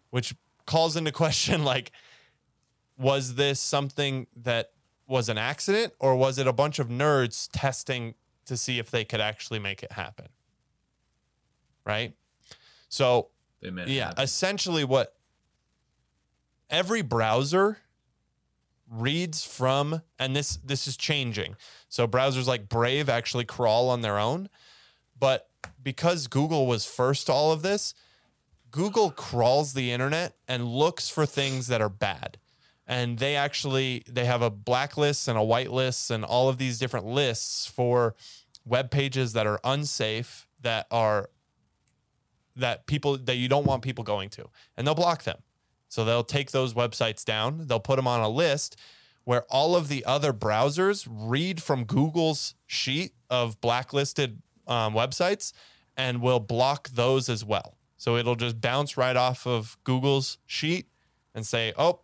Which calls into question like was this something that was an accident or was it a bunch of nerds testing to see if they could actually make it happen? Right? So, They yeah, happen. essentially what every browser reads from and this this is changing. So browsers like Brave actually crawl on their own, but because Google was first to all of this, Google crawls the internet and looks for things that are bad. And they actually they have a blacklist and a whitelist and all of these different lists for web pages that are unsafe that are that people that you don't want people going to. And they'll block them. So they'll take those websites down. They'll put them on a list where all of the other browsers read from google's sheet of blacklisted um, websites and will block those as well. So it'll just bounce right off of google's sheet and say oh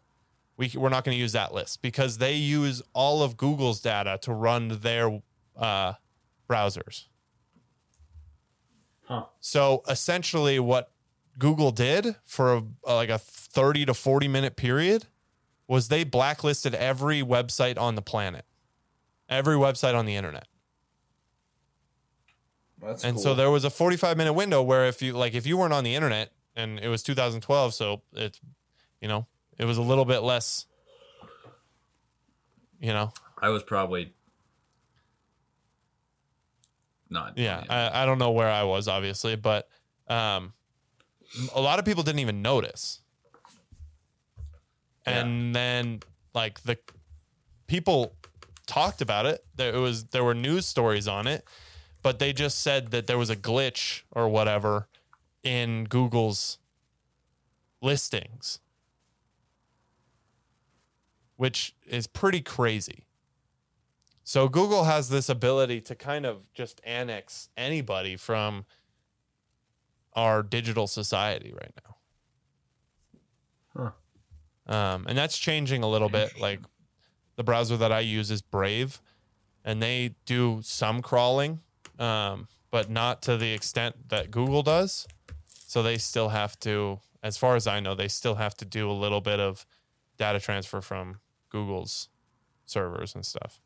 we, we're not going to use that list because they use all of google's data to run their uh, browsers Huh. so essentially, what Google did for a, like a 30 to 40 minute period was they blacklisted every website on the planet, every website on the internet. That's and cool. so there was a 45 minute window where if you like if you weren't on the internet and it was 2012 so it's you know it was a little bit less you know? I was probably not. yeah I, I don't know where i was obviously but um a lot of people didn't even notice. And then like the people talked about it. There it was there were news stories on it but they just said that there was a glitch or whatever in google's listings which is pretty crazy so Google has this ability to kind of just annex anybody from our digital society right now. Um, and that's changing a little bit. Like the browser that I use is Brave, and they do some crawling, um, but not to the extent that Google does. So they still have to, as far as I know, they still have to do a little bit of data transfer from Google's servers and stuff.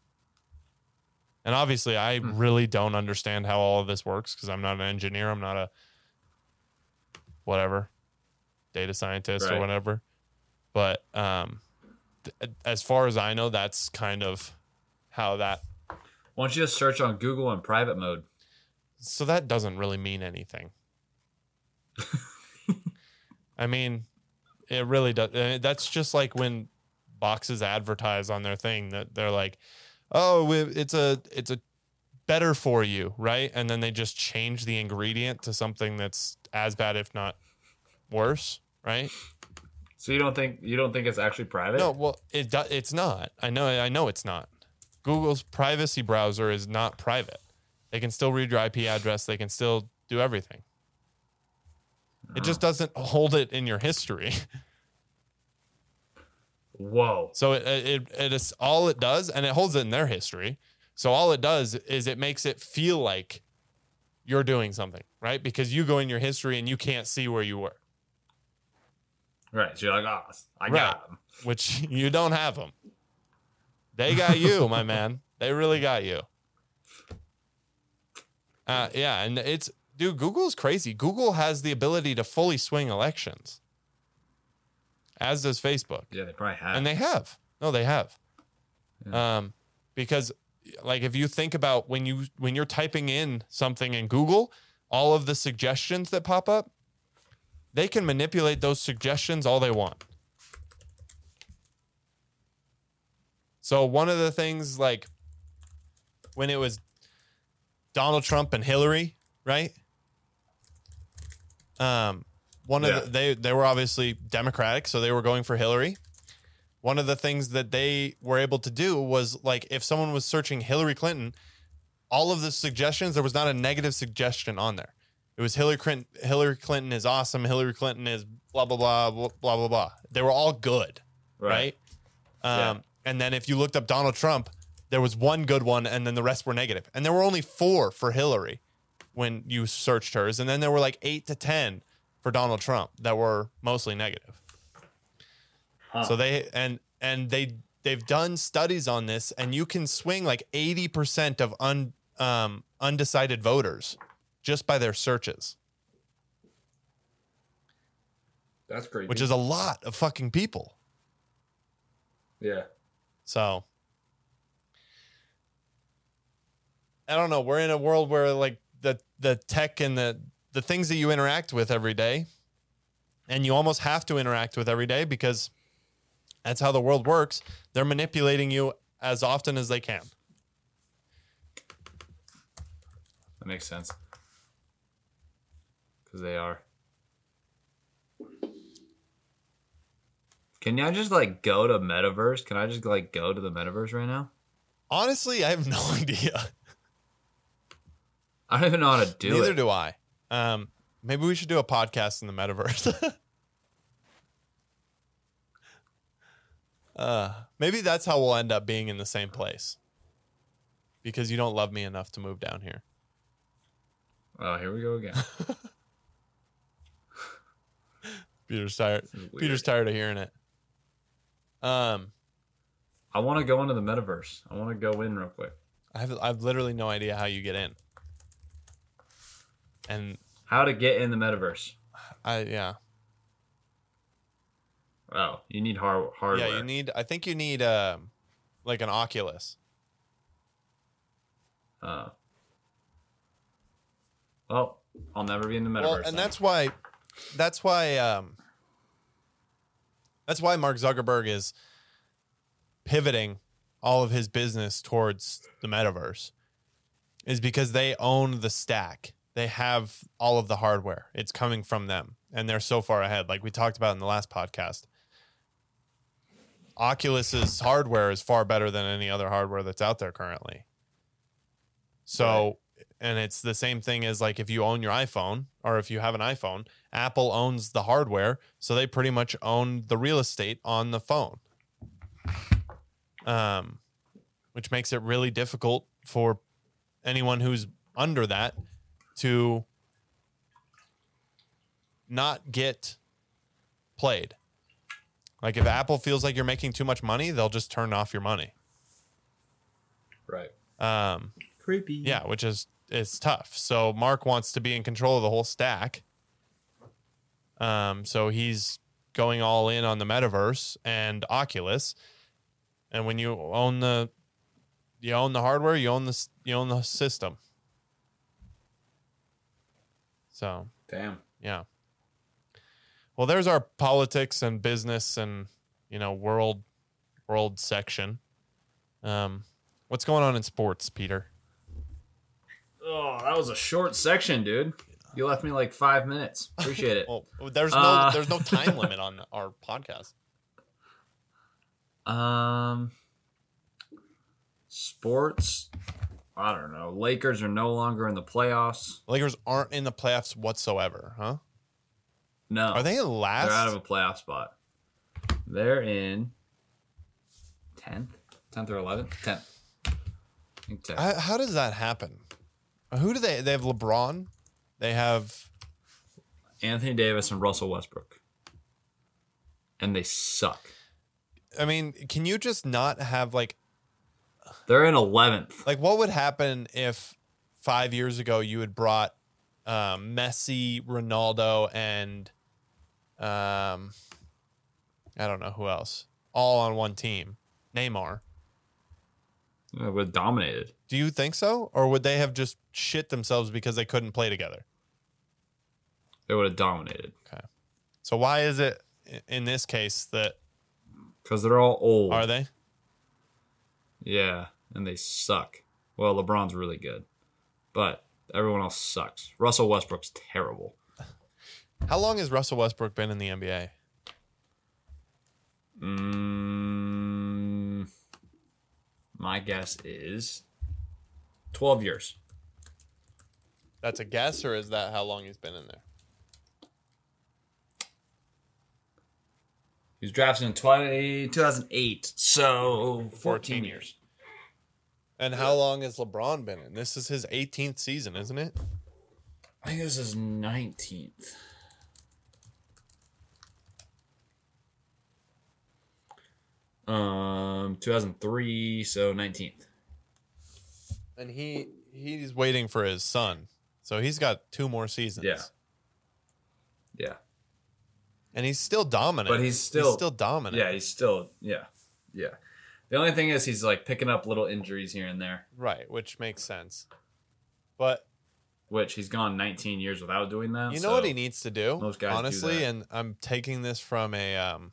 And obviously, I really don't understand how all of this works because I'm not an engineer. I'm not a whatever data scientist or whatever. But um, th- as far as I know, that's kind of how that. Why don't you just search on Google in private mode? So that doesn't really mean anything. I mean, it really does. uh, That's just like when boxes advertise on their thing that they're like, "Oh, it's a it's a better for you," right? And then they just change the ingredient to something that's as bad, if not worse, right? So you don't think you don't think it's actually private? No, well, it do, it's not. I know. I know it's not. Google's privacy browser is not private. They can still read your IP address. They can still do everything. It just hmm. doesn't hold it in your history. Whoa. So it, it it is all it does, and it holds it in their history. So all it does is it makes it feel like you're doing something, right? Because you go in your history and you can't see where you were, Right. So you're like, oh, I Right. got him. which you don't have them. They got you, my man. They really got you. Uh, yeah, and it's dude. Google's crazy. Google has the ability to fully swing elections, as does Facebook. Yeah, they probably have. and they have. No they have. Um because like if you think about when you when you're typing in something in google all of the suggestions that pop up they can manipulate those suggestions all they want. So one of the things like when it was donald trump and hillary right? Um one of Yeah. the, they they were obviously Democratic, so they were going for Hillary. One of the things that they were able to do was like if someone was searching Hillary Clinton, all of the suggestions there was not a negative suggestion on there. It was Hillary Clinton. Hillary Clinton is awesome. Hillary Clinton is blah blah blah blah blah blah. They were all good, right? Um, Yeah. And then if you looked up Donald Trump, there was one good one, and then the rest were negative. And there were only four for Hillary when you searched hers, and then there were like eight to ten for Donald Trump that were mostly negative. Huh. So they and and they they've done studies on this, and you can swing like eighty percent of un um, undecided voters just by their searches, That's crazy. which is a lot of fucking people. yeah. So I don't know. We're in a world where like the the tech and the the things that you interact with every day, and you almost have to interact with every day because that's how the world works. They're manipulating you as often as they can. That makes sense. Because they are. Can I just like go to metaverse? Can I just like go to the metaverse right now? Honestly, I have no idea. I don't even know how to do Neither it. do I. Um, maybe we should do a podcast in the metaverse. uh, maybe that's how we'll end up being in the same place. Because you don't love me enough to move down here. oh, here we go again. Peter's tired. This is weird. Peter's tired of hearing it. Um, I want to go into the metaverse. I want to go in real quick. I have I've literally no idea how you get in. And How to get in the metaverse? I yeah. Oh, you need hard hardware. Yeah, you need I think you need um like an Oculus. Uh, well, I'll never be in the metaverse. Well, and then. that's why that's why um that's why Mark Zuckerberg is pivoting all of his business towards the metaverse is because they own the stack. They have all of the hardware. It's coming from them and they're so far ahead like we talked about in the last podcast. Oculus's hardware is far better than any other hardware that's out there currently. So, and it's the same thing as like if you own your iPhone or if you have an iPhone, Apple owns the hardware, so they pretty much own the real estate on the phone. Um, which makes it really difficult for anyone who's under that to not get played. Like if Apple feels like you're making too much money, they'll just turn off your money. right. Um, Creepy. yeah, which is is tough. So Mark wants to be in control of the whole stack. Um, so he's going all in on the metaverse and Oculus. And when you own the you own the hardware, you own the you own the system. So Damn. yeah. Well, there's our politics and business and you know world world section. Um, what's going on in sports, Peter? Oh, that was a short section, dude. You left me like five minutes. Appreciate it. Well, there's no Uh, there's no time limit on our podcast. Um, sports. I don't know. Lakers are no longer in the playoffs. Lakers aren't in the playoffs whatsoever, huh? No, Are they in last? They're out of a playoff spot. They're in tenth, tenth or eleventh, tenth. I think 10th. How, how does that happen? Who do they? They have LeBron. They have Anthony Davis and Russell Westbrook, and they suck. I mean, can you just not have like They're in eleventh. like what would happen if five years ago you had brought um, Messi, Ronaldo, and um, I don't know who else, all on one team, Neymar. They would have dominated. Do you think so, or would they have just shit themselves because they couldn't play together? They would have dominated Okay. So why is it in this case that because they're all old. are they? Yeah, and they suck. Well, LeBron's really good, but everyone else sucks. Russell Westbrook's terrible. How long has Russell Westbrook been in the NBA? Mm, my guess is 12 years. That's a guess, or is that how long he's been in there? He was drafted in 20, 2008, so 14 14 years. And how long has LeBron been in? This is his 18th season, isn't it? I think this is 19th. Um, 2003, so 19th. And he he's waiting for his son, so he's got two more seasons. Yeah. Yeah. And he's still dominant. But he's still- still dominant. Yeah, he's still, yeah. Yeah. The only thing is he's like picking up little injuries here and there, right, which makes sense. But which he's gone 19 years without doing that. you know so- what he needs to do, most guys do honestly, that. and I'm taking this from a um,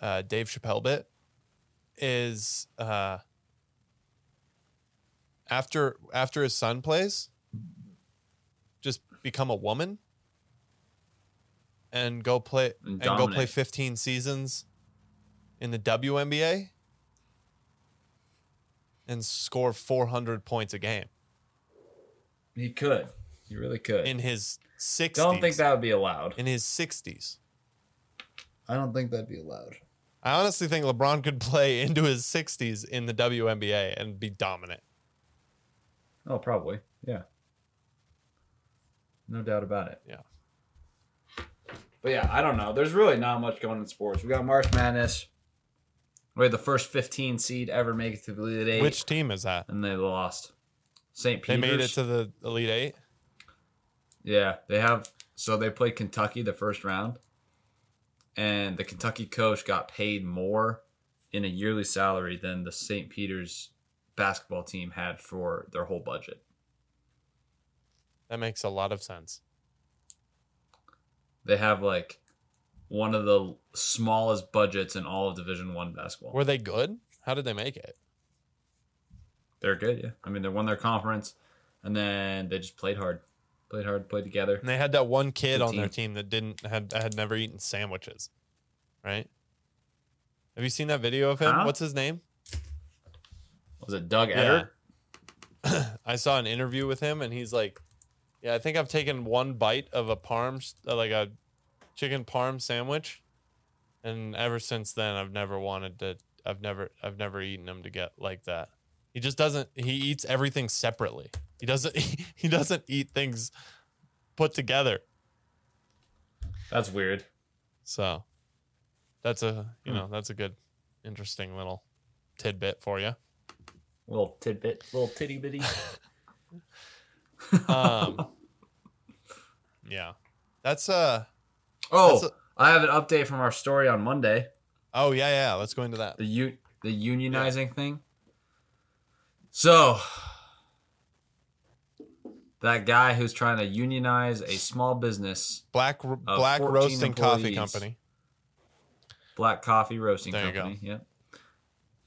uh, Dave Chappelle bit, is uh, after after his son plays, just become a woman and go play And and go play 15 seasons in the WNBA and score 400 points a game He could. He really could. in his 60s. Don't think that would be allowed. in his 60s. I don't think that'd be allowed. I honestly think LeBron could play into his 60s in the WNBA and be dominant. Oh, probably. Yeah. No doubt about it. Yeah. But yeah, I don't know. There's really not much going in sports. We got March Madness. We had the first 15 seed ever make it to the Elite Eight, Which team is that? and they lost. St. Peter's. They made it to the Elite Eight. Yeah, they have. So they played Kentucky the first round, and the Kentucky coach got paid more in a yearly salary than the St. Peter's basketball team had for their whole budget. That makes a lot of sense. They have like one of the smallest budgets in all of Division One basketball. Were they good? How did they make it? They're good, yeah. I mean, they won their conference, and then they just played hard, played hard, played together. And they had that one kid Good on their team. team that didn't had had never eaten sandwiches, right? Have you seen that video of him? Huh? What's his name? Was it Doug Yeah. Edert? I saw an interview with him, and he's like, "Yeah, I think I've taken one bite of a parm, uh, like a chicken parm sandwich, and ever since then, I've never wanted to. I've never, I've never eaten them to get like that. He just doesn't. He eats everything separately. He doesn't. He doesn't eat things put together. That's weird. So, that's a you Hmm. know that's a good, interesting little tidbit for you. Little tidbit, little titty bitty. Um, yeah, that's uh. Oh, That's I have an update from our story on Monday. Oh yeah, yeah. Let's go into that. The u- the unionizing thing. So that guy who's trying to unionize a small business, Black Black 14 Roasting Coffee. Company. Black Coffee Roasting There you go. Company, yep,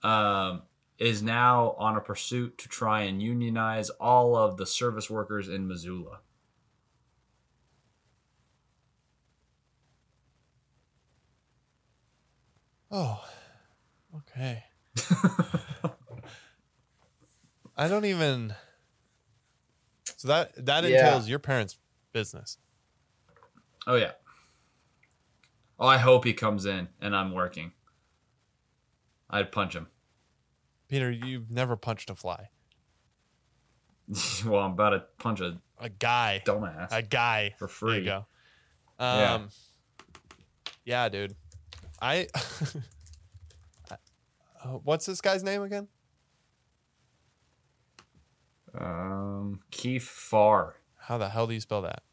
um, is now on a pursuit to try and unionize all of the service workers in Missoula. Oh, okay. I don't even. So that that Yeah. entails your parents' business. Oh yeah. Oh, I hope he comes in and I'm working. I'd punch him. Peter, you've never punched a fly. well, I'm about to punch a A guy, dumbass. a guy For There free. you go. Yeah. Um, yeah, dude. I. uh, what's this guy's name again? Um, Keith Farr. How the hell do you spell that?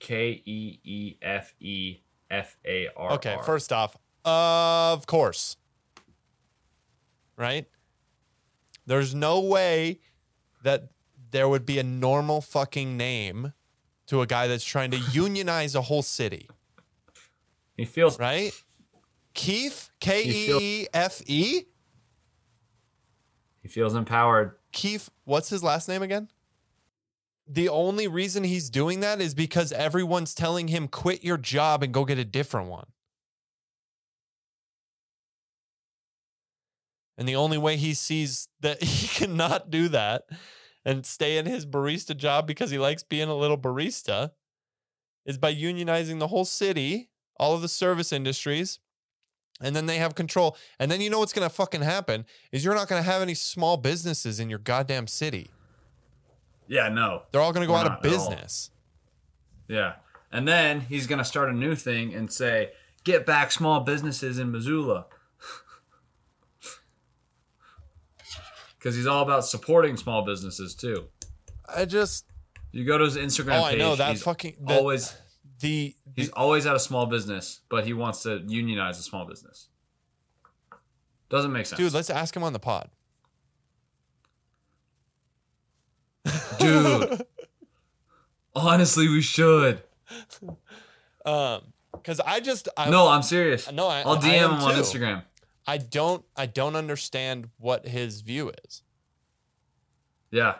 K E E F E F A R. Okay, first off, of course. Right? There's no way that there would be a normal fucking name to a guy that's trying to unionize a whole city, he feels right? Keith, K E E F E. he feels empowered. Keith, what's his last name again? the only reason he's doing that is because everyone's telling him quit your job and go get a different one. And the only way he sees that he cannot do that and stay in his barista job because he likes being a little barista is by unionizing the whole city, all of the service industries, and then they have control. And then you know what's going to fucking happen is you're not going to have any small businesses in your goddamn city. Yeah, no. They're all going to go We're out of not at all. business. Yeah. And then he's going to start a new thing and say, get back small businesses in Missoula. Because he's all about supporting small businesses too. I just You go to his Instagram Oh, I know that fucking the, always the, he's always at a small business, but he wants to unionize a small business. Doesn't make sense, dude. Let's ask him on the pod. Dude. Honestly, we should. Um, because I just I, No, I'm serious. no, I, I'll DM him on too. Instagram. I don't I don't understand what his view is. Yeah.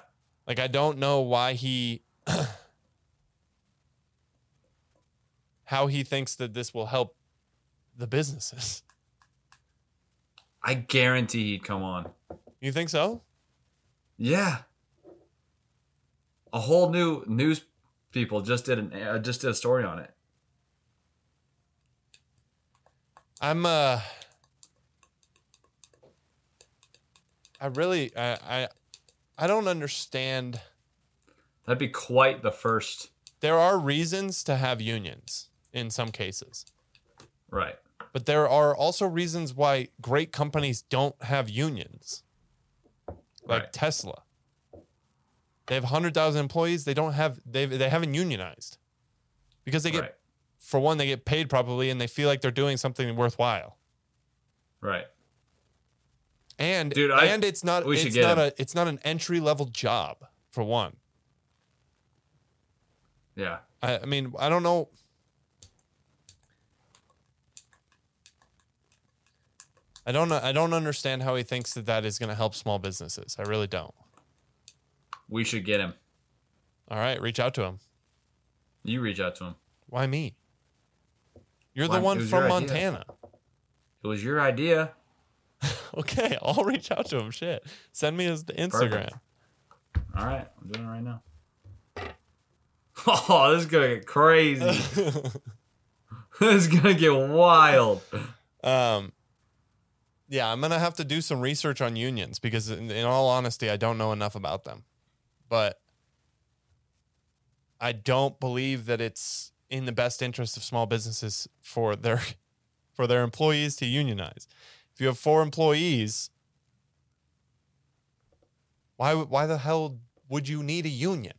Like I don't know why he how he thinks that this will help the businesses. I guarantee he'd come on. You think so? Yeah. A whole new news people just did an uh, just did a story on it. I'm uh I really I I, I don't understand That'd be quite the first. there are reasons to have unions in some cases. Right. But there are also reasons why great companies don't have unions. Like Right. Tesla. They have 100,000 employees, they don't have they they haven't unionized. Because they get Right. for one they get paid properly and they feel like they're doing something worthwhile. Right. And Dude, I- and it's not it's not him. a it's not an entry level job for one. Yeah. I, I mean, I don't know. I don't. I don't understand how he thinks that that is going to help small businesses. I really don't. We should get him. All right, reach out to him. You reach out to him. Why me? You're Why- the one from. Montana. It was your idea. Okay, I'll reach out to him. Shit, send me his Instagram. All right, I'm doing it right now. Oh, this is gonna get crazy. this is gonna get wild. um, yeah, I'm gonna have to do some research on unions because, in, in all honesty, I don't know enough about them. But I don't believe that it's in the best interest of small businesses for their for their employees to unionize. If you have four employees, why why the hell would you need a union?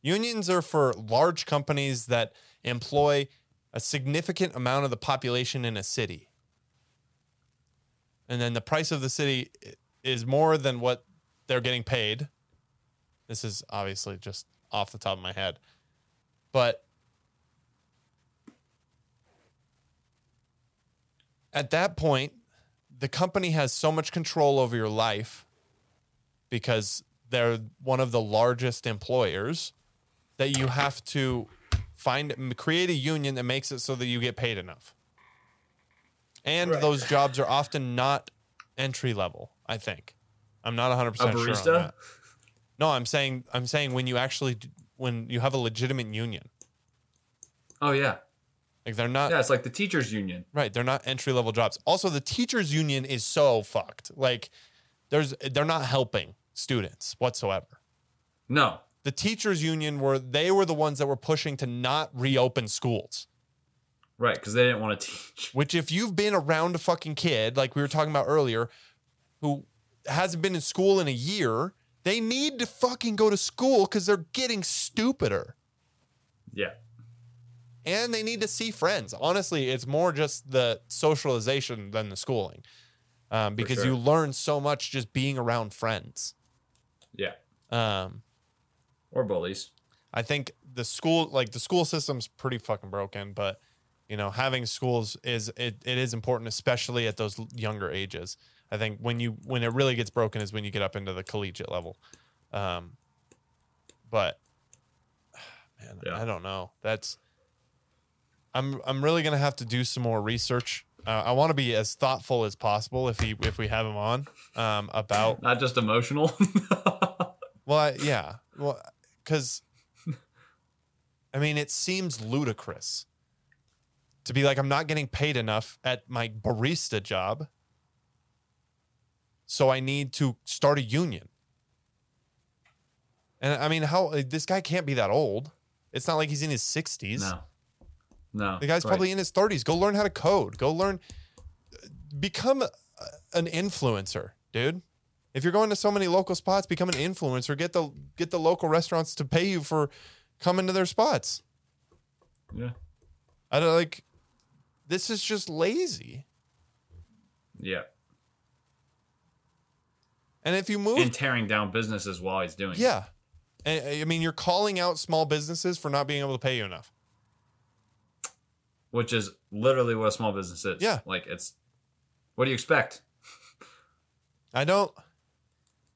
Unions are for large companies that employ a significant amount of the population in a city. And then the price of the city is more than what they're getting paid. This is obviously just off the top of my head. But at that point, the company has so much control over your life because they're one of the largest employers that you have to find create a union that makes it so that you get paid enough. And Right. those jobs are often not entry level, I think. I'm not 100% A sure on that. No, I'm saying I'm saying when you actually when you have a legitimate union. Oh yeah, Like they're not yeah. It's like the teachers' union. Right, they're not entry level jobs. Also, the teachers union is so fucked. Like there's they're not helping students whatsoever. No, The teachers union were they were the ones that were pushing to not reopen schools. Right, because they didn't want to teach. Which if you've been around a fucking kid like we were talking about earlier who hasn't been in school in a year, they need to fucking go to school cuz they're getting stupider. Yeah, and they need to see friends. Honestly, it's more just the socialization than the schooling, um, because sure. you learn so much just being around friends. yeah, Um, or bullies. I think the school, like the school system's pretty fucking broken, but you know, having schools is it, it is important, especially at those younger ages. I think when you when it really gets broken is when you get up into the collegiate level. Um, but man, Yeah. I don't know. That's I'm I'm really gonna have to do some more research. Uh, I want to be as thoughtful as possible if he if we have him on um, about Not just emotional. well I, yeah well because I mean it seems ludicrous to be like I'm not getting paid enough at my barista job, so I need to start a union. And I mean, how this guy can't be that old. It's not like he's in his 60s. no. No. The guy's right. probably in his 30s. Go learn how to code. Go learn, become an influencer, dude. If you're going to so many local spots, become an influencer. Get the get the local restaurants to pay you for coming to their spots. Yeah. I don't like. This is just lazy. Yeah. And if you move, And tearing down businesses while he's doing it. yeah, And, I mean, you're calling out small businesses for not being able to pay you enough. Which is literally what a small business is. Yeah. Like it's what do you expect? I don't.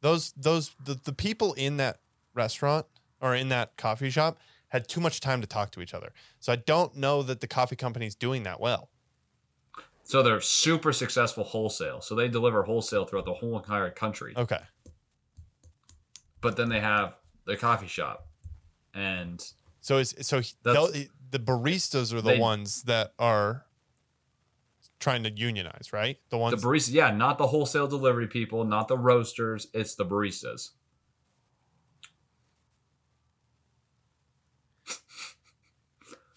Those those the, the people in that restaurant or in that coffee shop had too much time to talk to each other. So I don't know that the coffee company's doing that well. So they're super successful wholesale. So they deliver wholesale throughout the whole entire country. Okay. But then they have their coffee shop. And So is so he- That's- they'll- the baristas are the They- ones that are trying to unionize, right? The ones the baristas, yeah, not the wholesale delivery people, not the roasters, it's the baristas.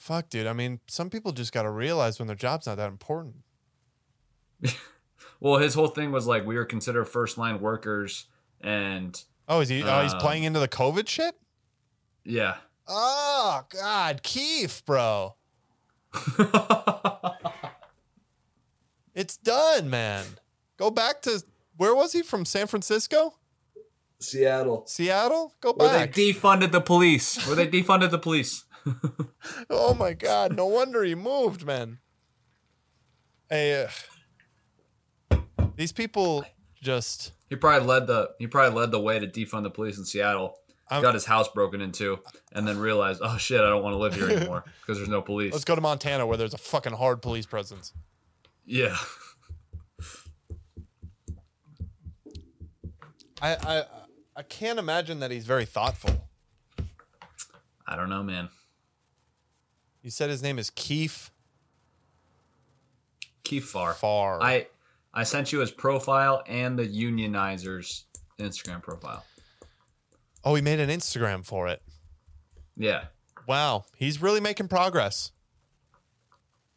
Fuck dude. I mean, some people just got to realize when their job's not that important. Well, his whole thing was like we were considered first line workers and Oh, is he oh, he's Um, playing into the COVID shit? yeah. Oh, god, Keith, bro. It's done, man. Go back to where was he from? San Francisco, Seattle. Seattle. Go back. Where back. they defunded the police. Where they defunded the police. Oh my god! No wonder he moved, man. Hey, uh, these people just. He probably led the he probably led the way to defund the police in Seattle. I'm- got his house broken into, and then realized, oh shit, I don't want to live here anymore because there's no police. Let's go to Montana where there's a fucking hard police presence. yeah, I I I can't imagine that he's very thoughtful. I don't know, man. You said his name is Keith Keith Far. Farr. I I sent you his profile and the unionizers Instagram profile. oh, he made an Instagram for it. Yeah, Wow, he's really making progress.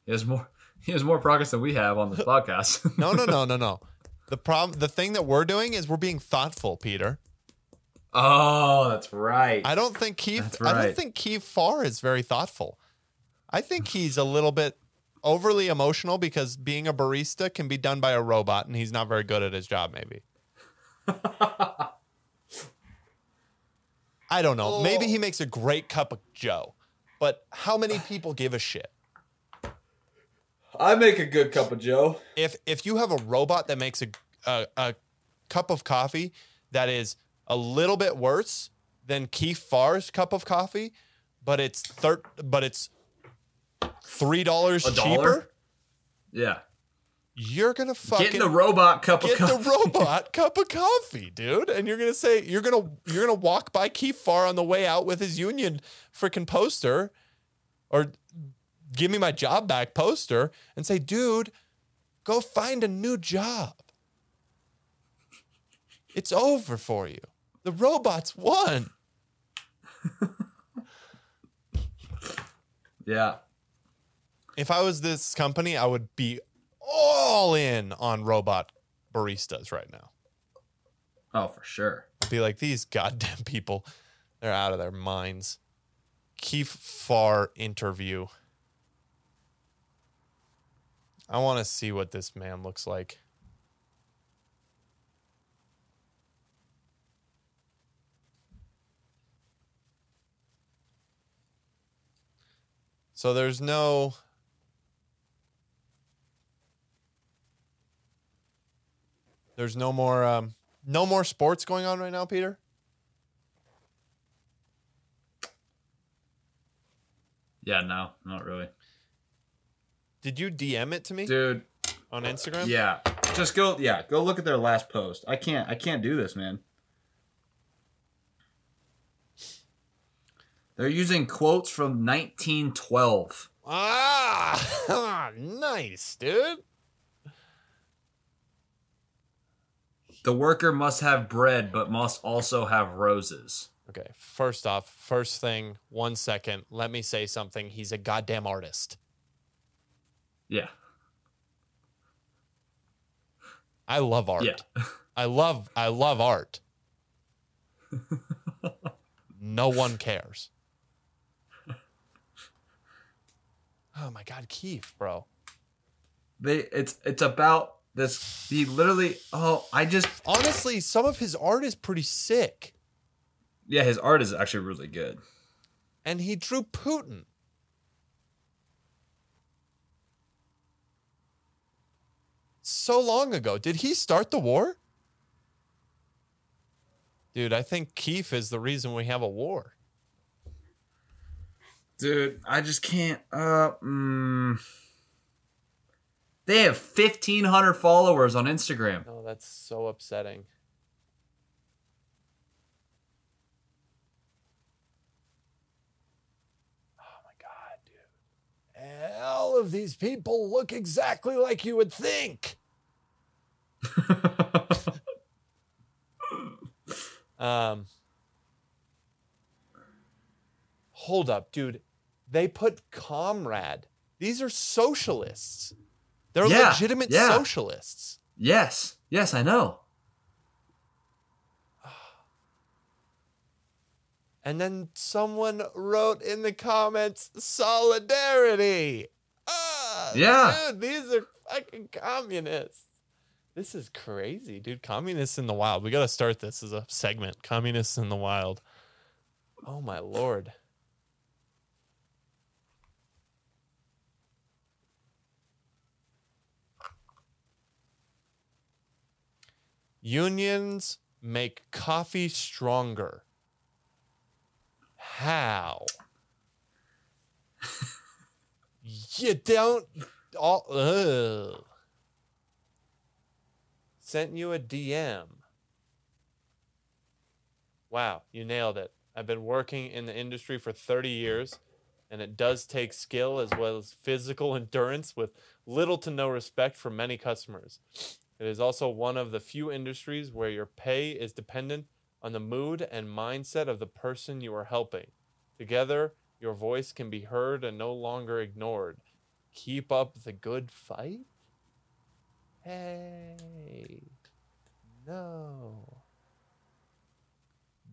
he has more he has more progress than we have on this podcast. No, no, no, no, no. The problem, the thing that we're doing is we're being thoughtful, Peter. oh, that's right. I don't think Keith. That's I don't think Keith Farr is very thoughtful. I think he's a little bit overly emotional because being a barista can be done by a robot, and he's not very good at his job. Maybe. I don't know. Maybe he makes a great cup of Joe, but how many people give a shit? I make a good cup of Joe. if if you have a robot that makes a, a a cup of coffee that is a little bit worse than Keith Farr's cup of coffee, but it's thir- but it's three dollars cheaper. Yeah, you're gonna fucking getting the robot cup get of the robot cup of coffee, dude. And you're gonna say you're gonna you're gonna walk by Keith Farr on the way out with his union freaking poster, or give me my job back poster, and say, dude, go find a new job. It's over for you. The robots won. Yeah, If I was this company, I would be all in on robot baristas right now. oh for sure. be like these goddamn people they're out of their minds keith farr interview i want to see what this man looks like so there's no there's no more um no more sports going on right now peter Yeah, no, not really. Did you DM it to me Dude, on Instagram? yeah. Just go yeah, go look at their last post. I can't I can't do this, man. They're using quotes from 1912. Ah, nice, dude. The worker must have bread but must also have roses. Okay, first off, first thing, one second, let me say something. He's a goddamn artist. Yeah. I love art. Yeah. I love I love art. no one cares. Oh my god, Keith, bro. They it's it's about this he literally oh I just Honestly, some of his art is pretty sick. yeah, his art is actually really good. And he drew Putin. So long ago. Did he start the war? Dude, I think Keith is the reason we have a war. Dude, I just can't uh mm, They have 1500 followers on Instagram. Oh, that's so upsetting. Oh my god, dude. All of these people look exactly like you would think. Um Hold up, dude. They put comrade. These are socialists. They're Yeah, legitimate yeah. socialists. yes. Yes, I know. And then someone wrote in the comments, solidarity. Ah, Yeah. Dude, these are fucking communists. This is crazy, dude. Communists in the wild. We got to start this as a segment. Communists in the wild. Oh, my lord. Unions make coffee stronger. How? you don't all ugh. Sent you a DM. Wow, you nailed it. I've been working in the industry for 30 years, and it does take skill as well as physical endurance with little to no respect for many customers. It is also one of the few industries where your pay is dependent on the mood and mindset of the person you are helping. Together, your voice can be heard and no longer ignored. Keep up the good fight? Hey. No.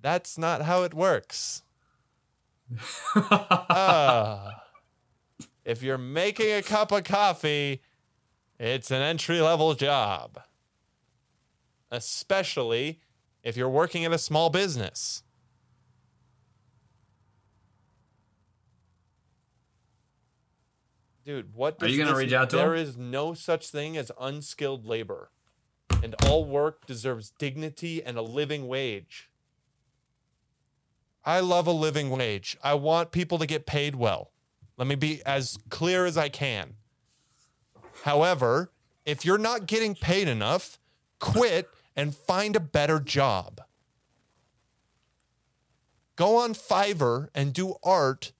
That's not how it works. Ah. if you're making a cup of coffee, it's an entry level job. Especially if you're working at a small business. Dude, what Are you gonna reach out to There him? is no such thing as unskilled labor. And all work deserves dignity and a living wage. I love a living wage. I want people to get paid well. Let me be as clear as I can. However, if you're not getting paid enough, quit and find a better job. Go on Fiverr and do art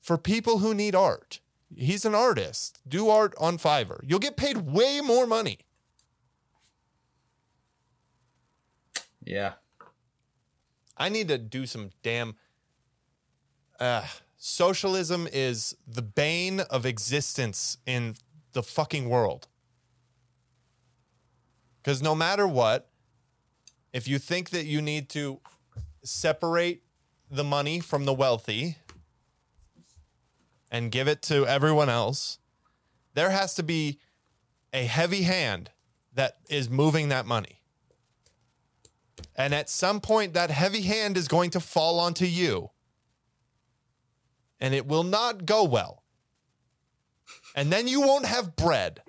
for people who need art. He's an artist. Do art on Fiverr. You'll get paid way more money. yeah. I need to do some damn. Uh, socialism is the bane of existence in the fucking world. Because no matter what, if you think that you need to separate the money from the wealthy and give it to everyone else, there has to be a heavy hand that is moving that money. And at some point, that heavy hand is going to fall onto you. And it will not go well. And then you won't have bread.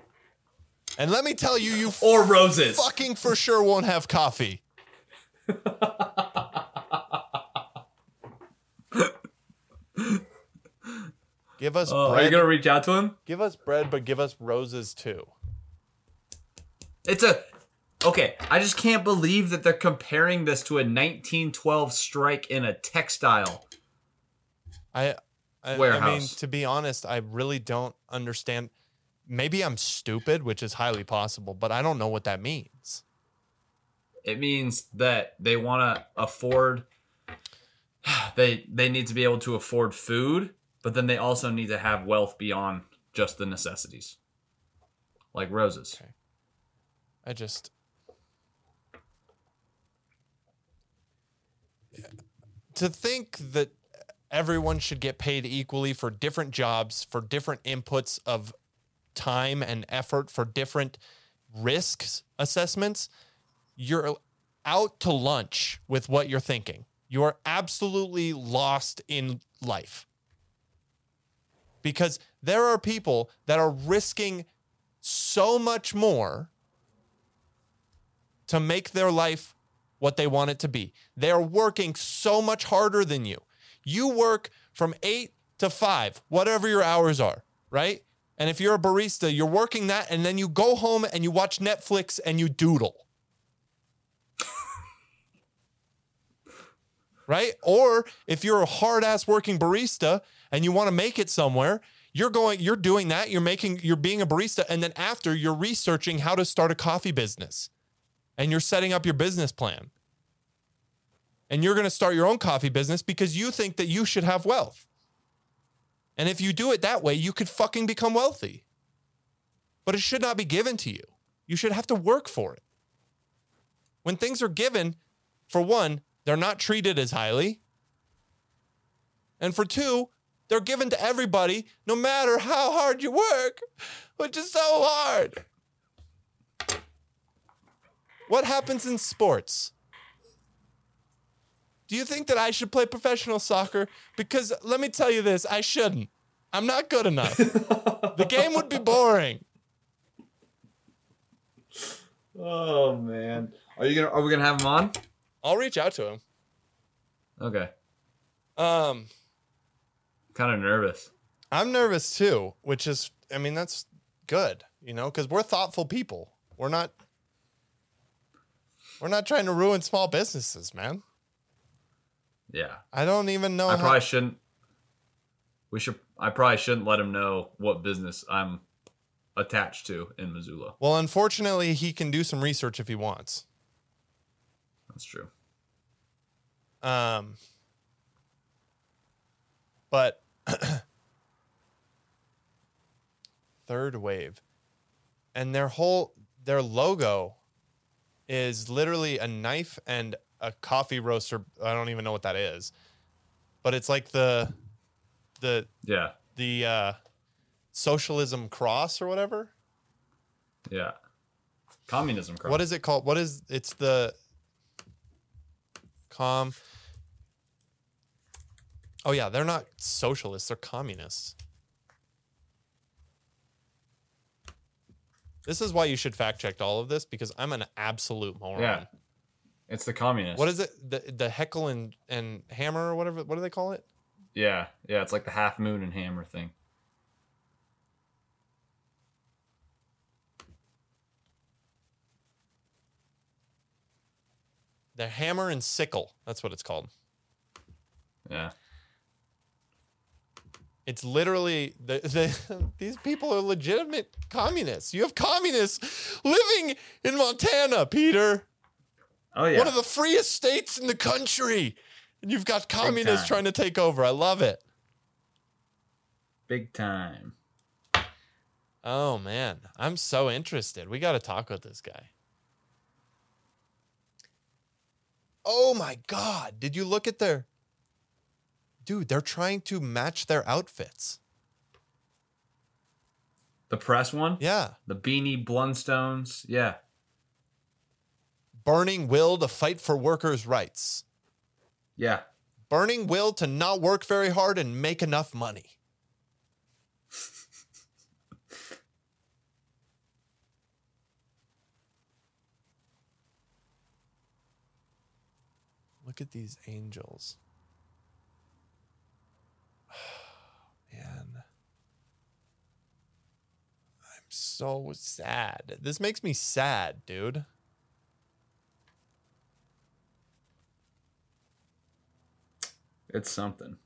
And let me tell you, you Or roses. fucking for sure won't have coffee. Give us Oh, are you gonna reach out to him? Give us bread, but give us roses too. It's a okay. I just can't believe that they're comparing this to a 1912 strike in a textile. I, I, I mean, to be honest, I really don't understand. Maybe I'm stupid, which is highly possible, but I don't know what that means. It means that they want to afford. They they need to be able to afford food, but then they also need to have wealth beyond just the necessities, like roses. Okay. I just to think that everyone should get paid equally for different jobs, for different inputs of time and effort, for different risks assessments, you're out to lunch with what you're thinking. You are absolutely lost in life. Because there are people that are risking so much more to make their life what they want it to be. They are working so much harder than you. You work from eight to five, whatever your hours are, right? And if you're a barista, you're working that, and then you go home and you watch Netflix and you doodle. right? Or if you're a hard ass working barista and you want to make it somewhere, you're going, you're doing that. You're making, you're being a barista. And then after, you're researching how to start a coffee business and you're setting up your business plan. And you're going to start your own coffee business because you think that you should have wealth. And if you do it that way, you could fucking become wealthy. But it should not be given to you. You should have to work for it. When things are given, for one, they're not treated as highly. And for two, they're given to everybody no matter how hard you work, which is so hard. What happens in sports? Do you think that I should play professional soccer? Because let me tell you this, I shouldn't. I'm not good enough. the game would be boring. Oh man, are you gonna? Are we gonna have him on? I'll reach out to him. Okay, Um, kind of nervous. I'm nervous too, which is, I mean, that's good, you know, because we're thoughtful people. We're not, we're not trying to ruin small businesses, man. Yeah, I don't even know. I how- probably shouldn't. We should. I probably shouldn't let him know what business I'm attached to in Missoula. well, unfortunately, he can do some research if he wants. That's true. Um, but third wave, and their whole their logo is literally a knife and a coffee roaster. I don't even know what that is, but it's like the the Yeah, the uh, socialism cross or whatever. yeah. Communism. Cross. What is it called? What is it's the com Oh yeah, they're not socialists, they're communists. This is why you should fact check all of this because I'm an absolute moron. Yeah. It's the communist. What is it? The the heckle and, and hammer or whatever what do they call it? Yeah, yeah. It's like the half moon and hammer thing. The hammer and sickle. That's what it's called. Yeah. It's literally the, the these people are legitimate communists. You have communists living in Montana, Peter. Oh yeah. One of the freest states in the country. And you've got communists trying to take over. I love it. Big time. Oh man, I'm so interested. We got to talk with this guy. Oh my god, did you look at their Dude, they're trying to match their outfits. The press one. Yeah. The beanie Blundstones. Yeah burning will to fight for workers' rights. Yeah. Burning will to not work very hard and make enough money. Look at these angels. Man. I'm so sad. This makes me sad, dude. It's something.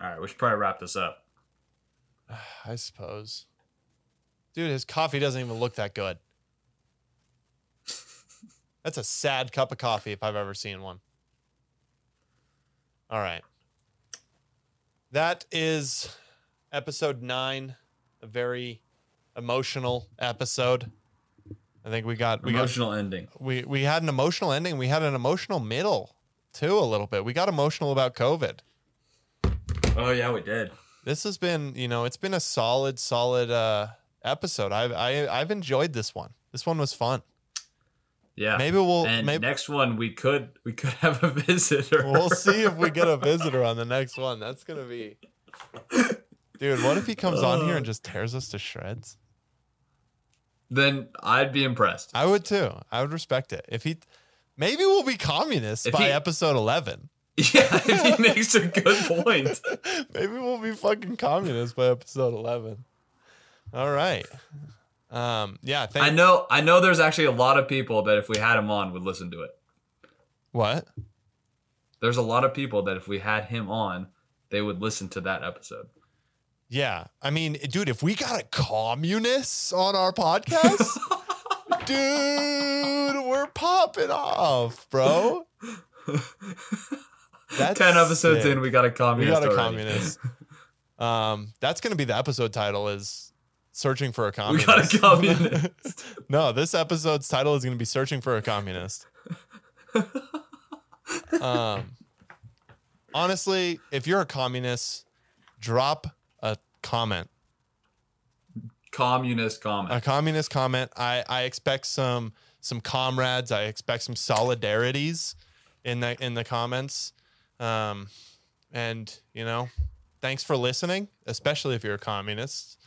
All right, we should probably wrap this up. I suppose. Dude, his coffee doesn't even look that good. That's a sad cup of coffee if I've ever seen one. All right. That is episode nine, a very emotional episode. I think we got we got Emotional ending. we we had an emotional ending. We had an emotional middle too, a little bit. We got emotional about COVID. Oh yeah, we did. This has been, you know, it's been a solid, solid uh, episode. I've I, I've enjoyed this one. This one was fun. Yeah. Maybe we'll and maybe next one we could we could have a visitor. we'll see if we get a visitor on the next one. That's gonna be, dude. What if he comes on here and just tears us to shreds? then I'd be impressed. I would too. I would respect it if he. Maybe we'll be communists If by he- episode eleven. Yeah, if he makes a good point. Maybe we'll be fucking communists by episode eleven. All right. Um. Yeah. Thank. I know I know there's actually a lot of people that if we had him on would listen to it. What? There's a lot of people that if we had him on, they would listen to that episode. Yeah. I mean, dude, if we got a communist on our podcast, dude, we're popping off, bro. That's Ten episodes sick. in, we got a communist. We got a already. communist. Um, that's gonna be the episode title is searching for a communist. We got a communist. no, this episode's title is gonna be searching for a communist. um, honestly, if you're a communist, drop a comment communist comment. a communist comment. I I expect some some comrades. I expect some solidarities in the in the comments. Um, and you know, thanks for listening, especially if you're a communist.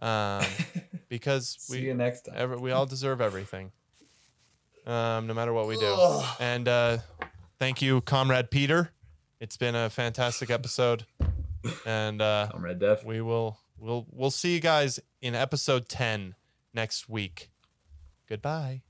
Um, because See we you next time. every, we all deserve everything. Um, no matter what we do. And uh, thank you, comrade Peter. It's been a fantastic episode, and uh, Red Def. we will we'll we'll see you guys in episode 10 next week. Goodbye.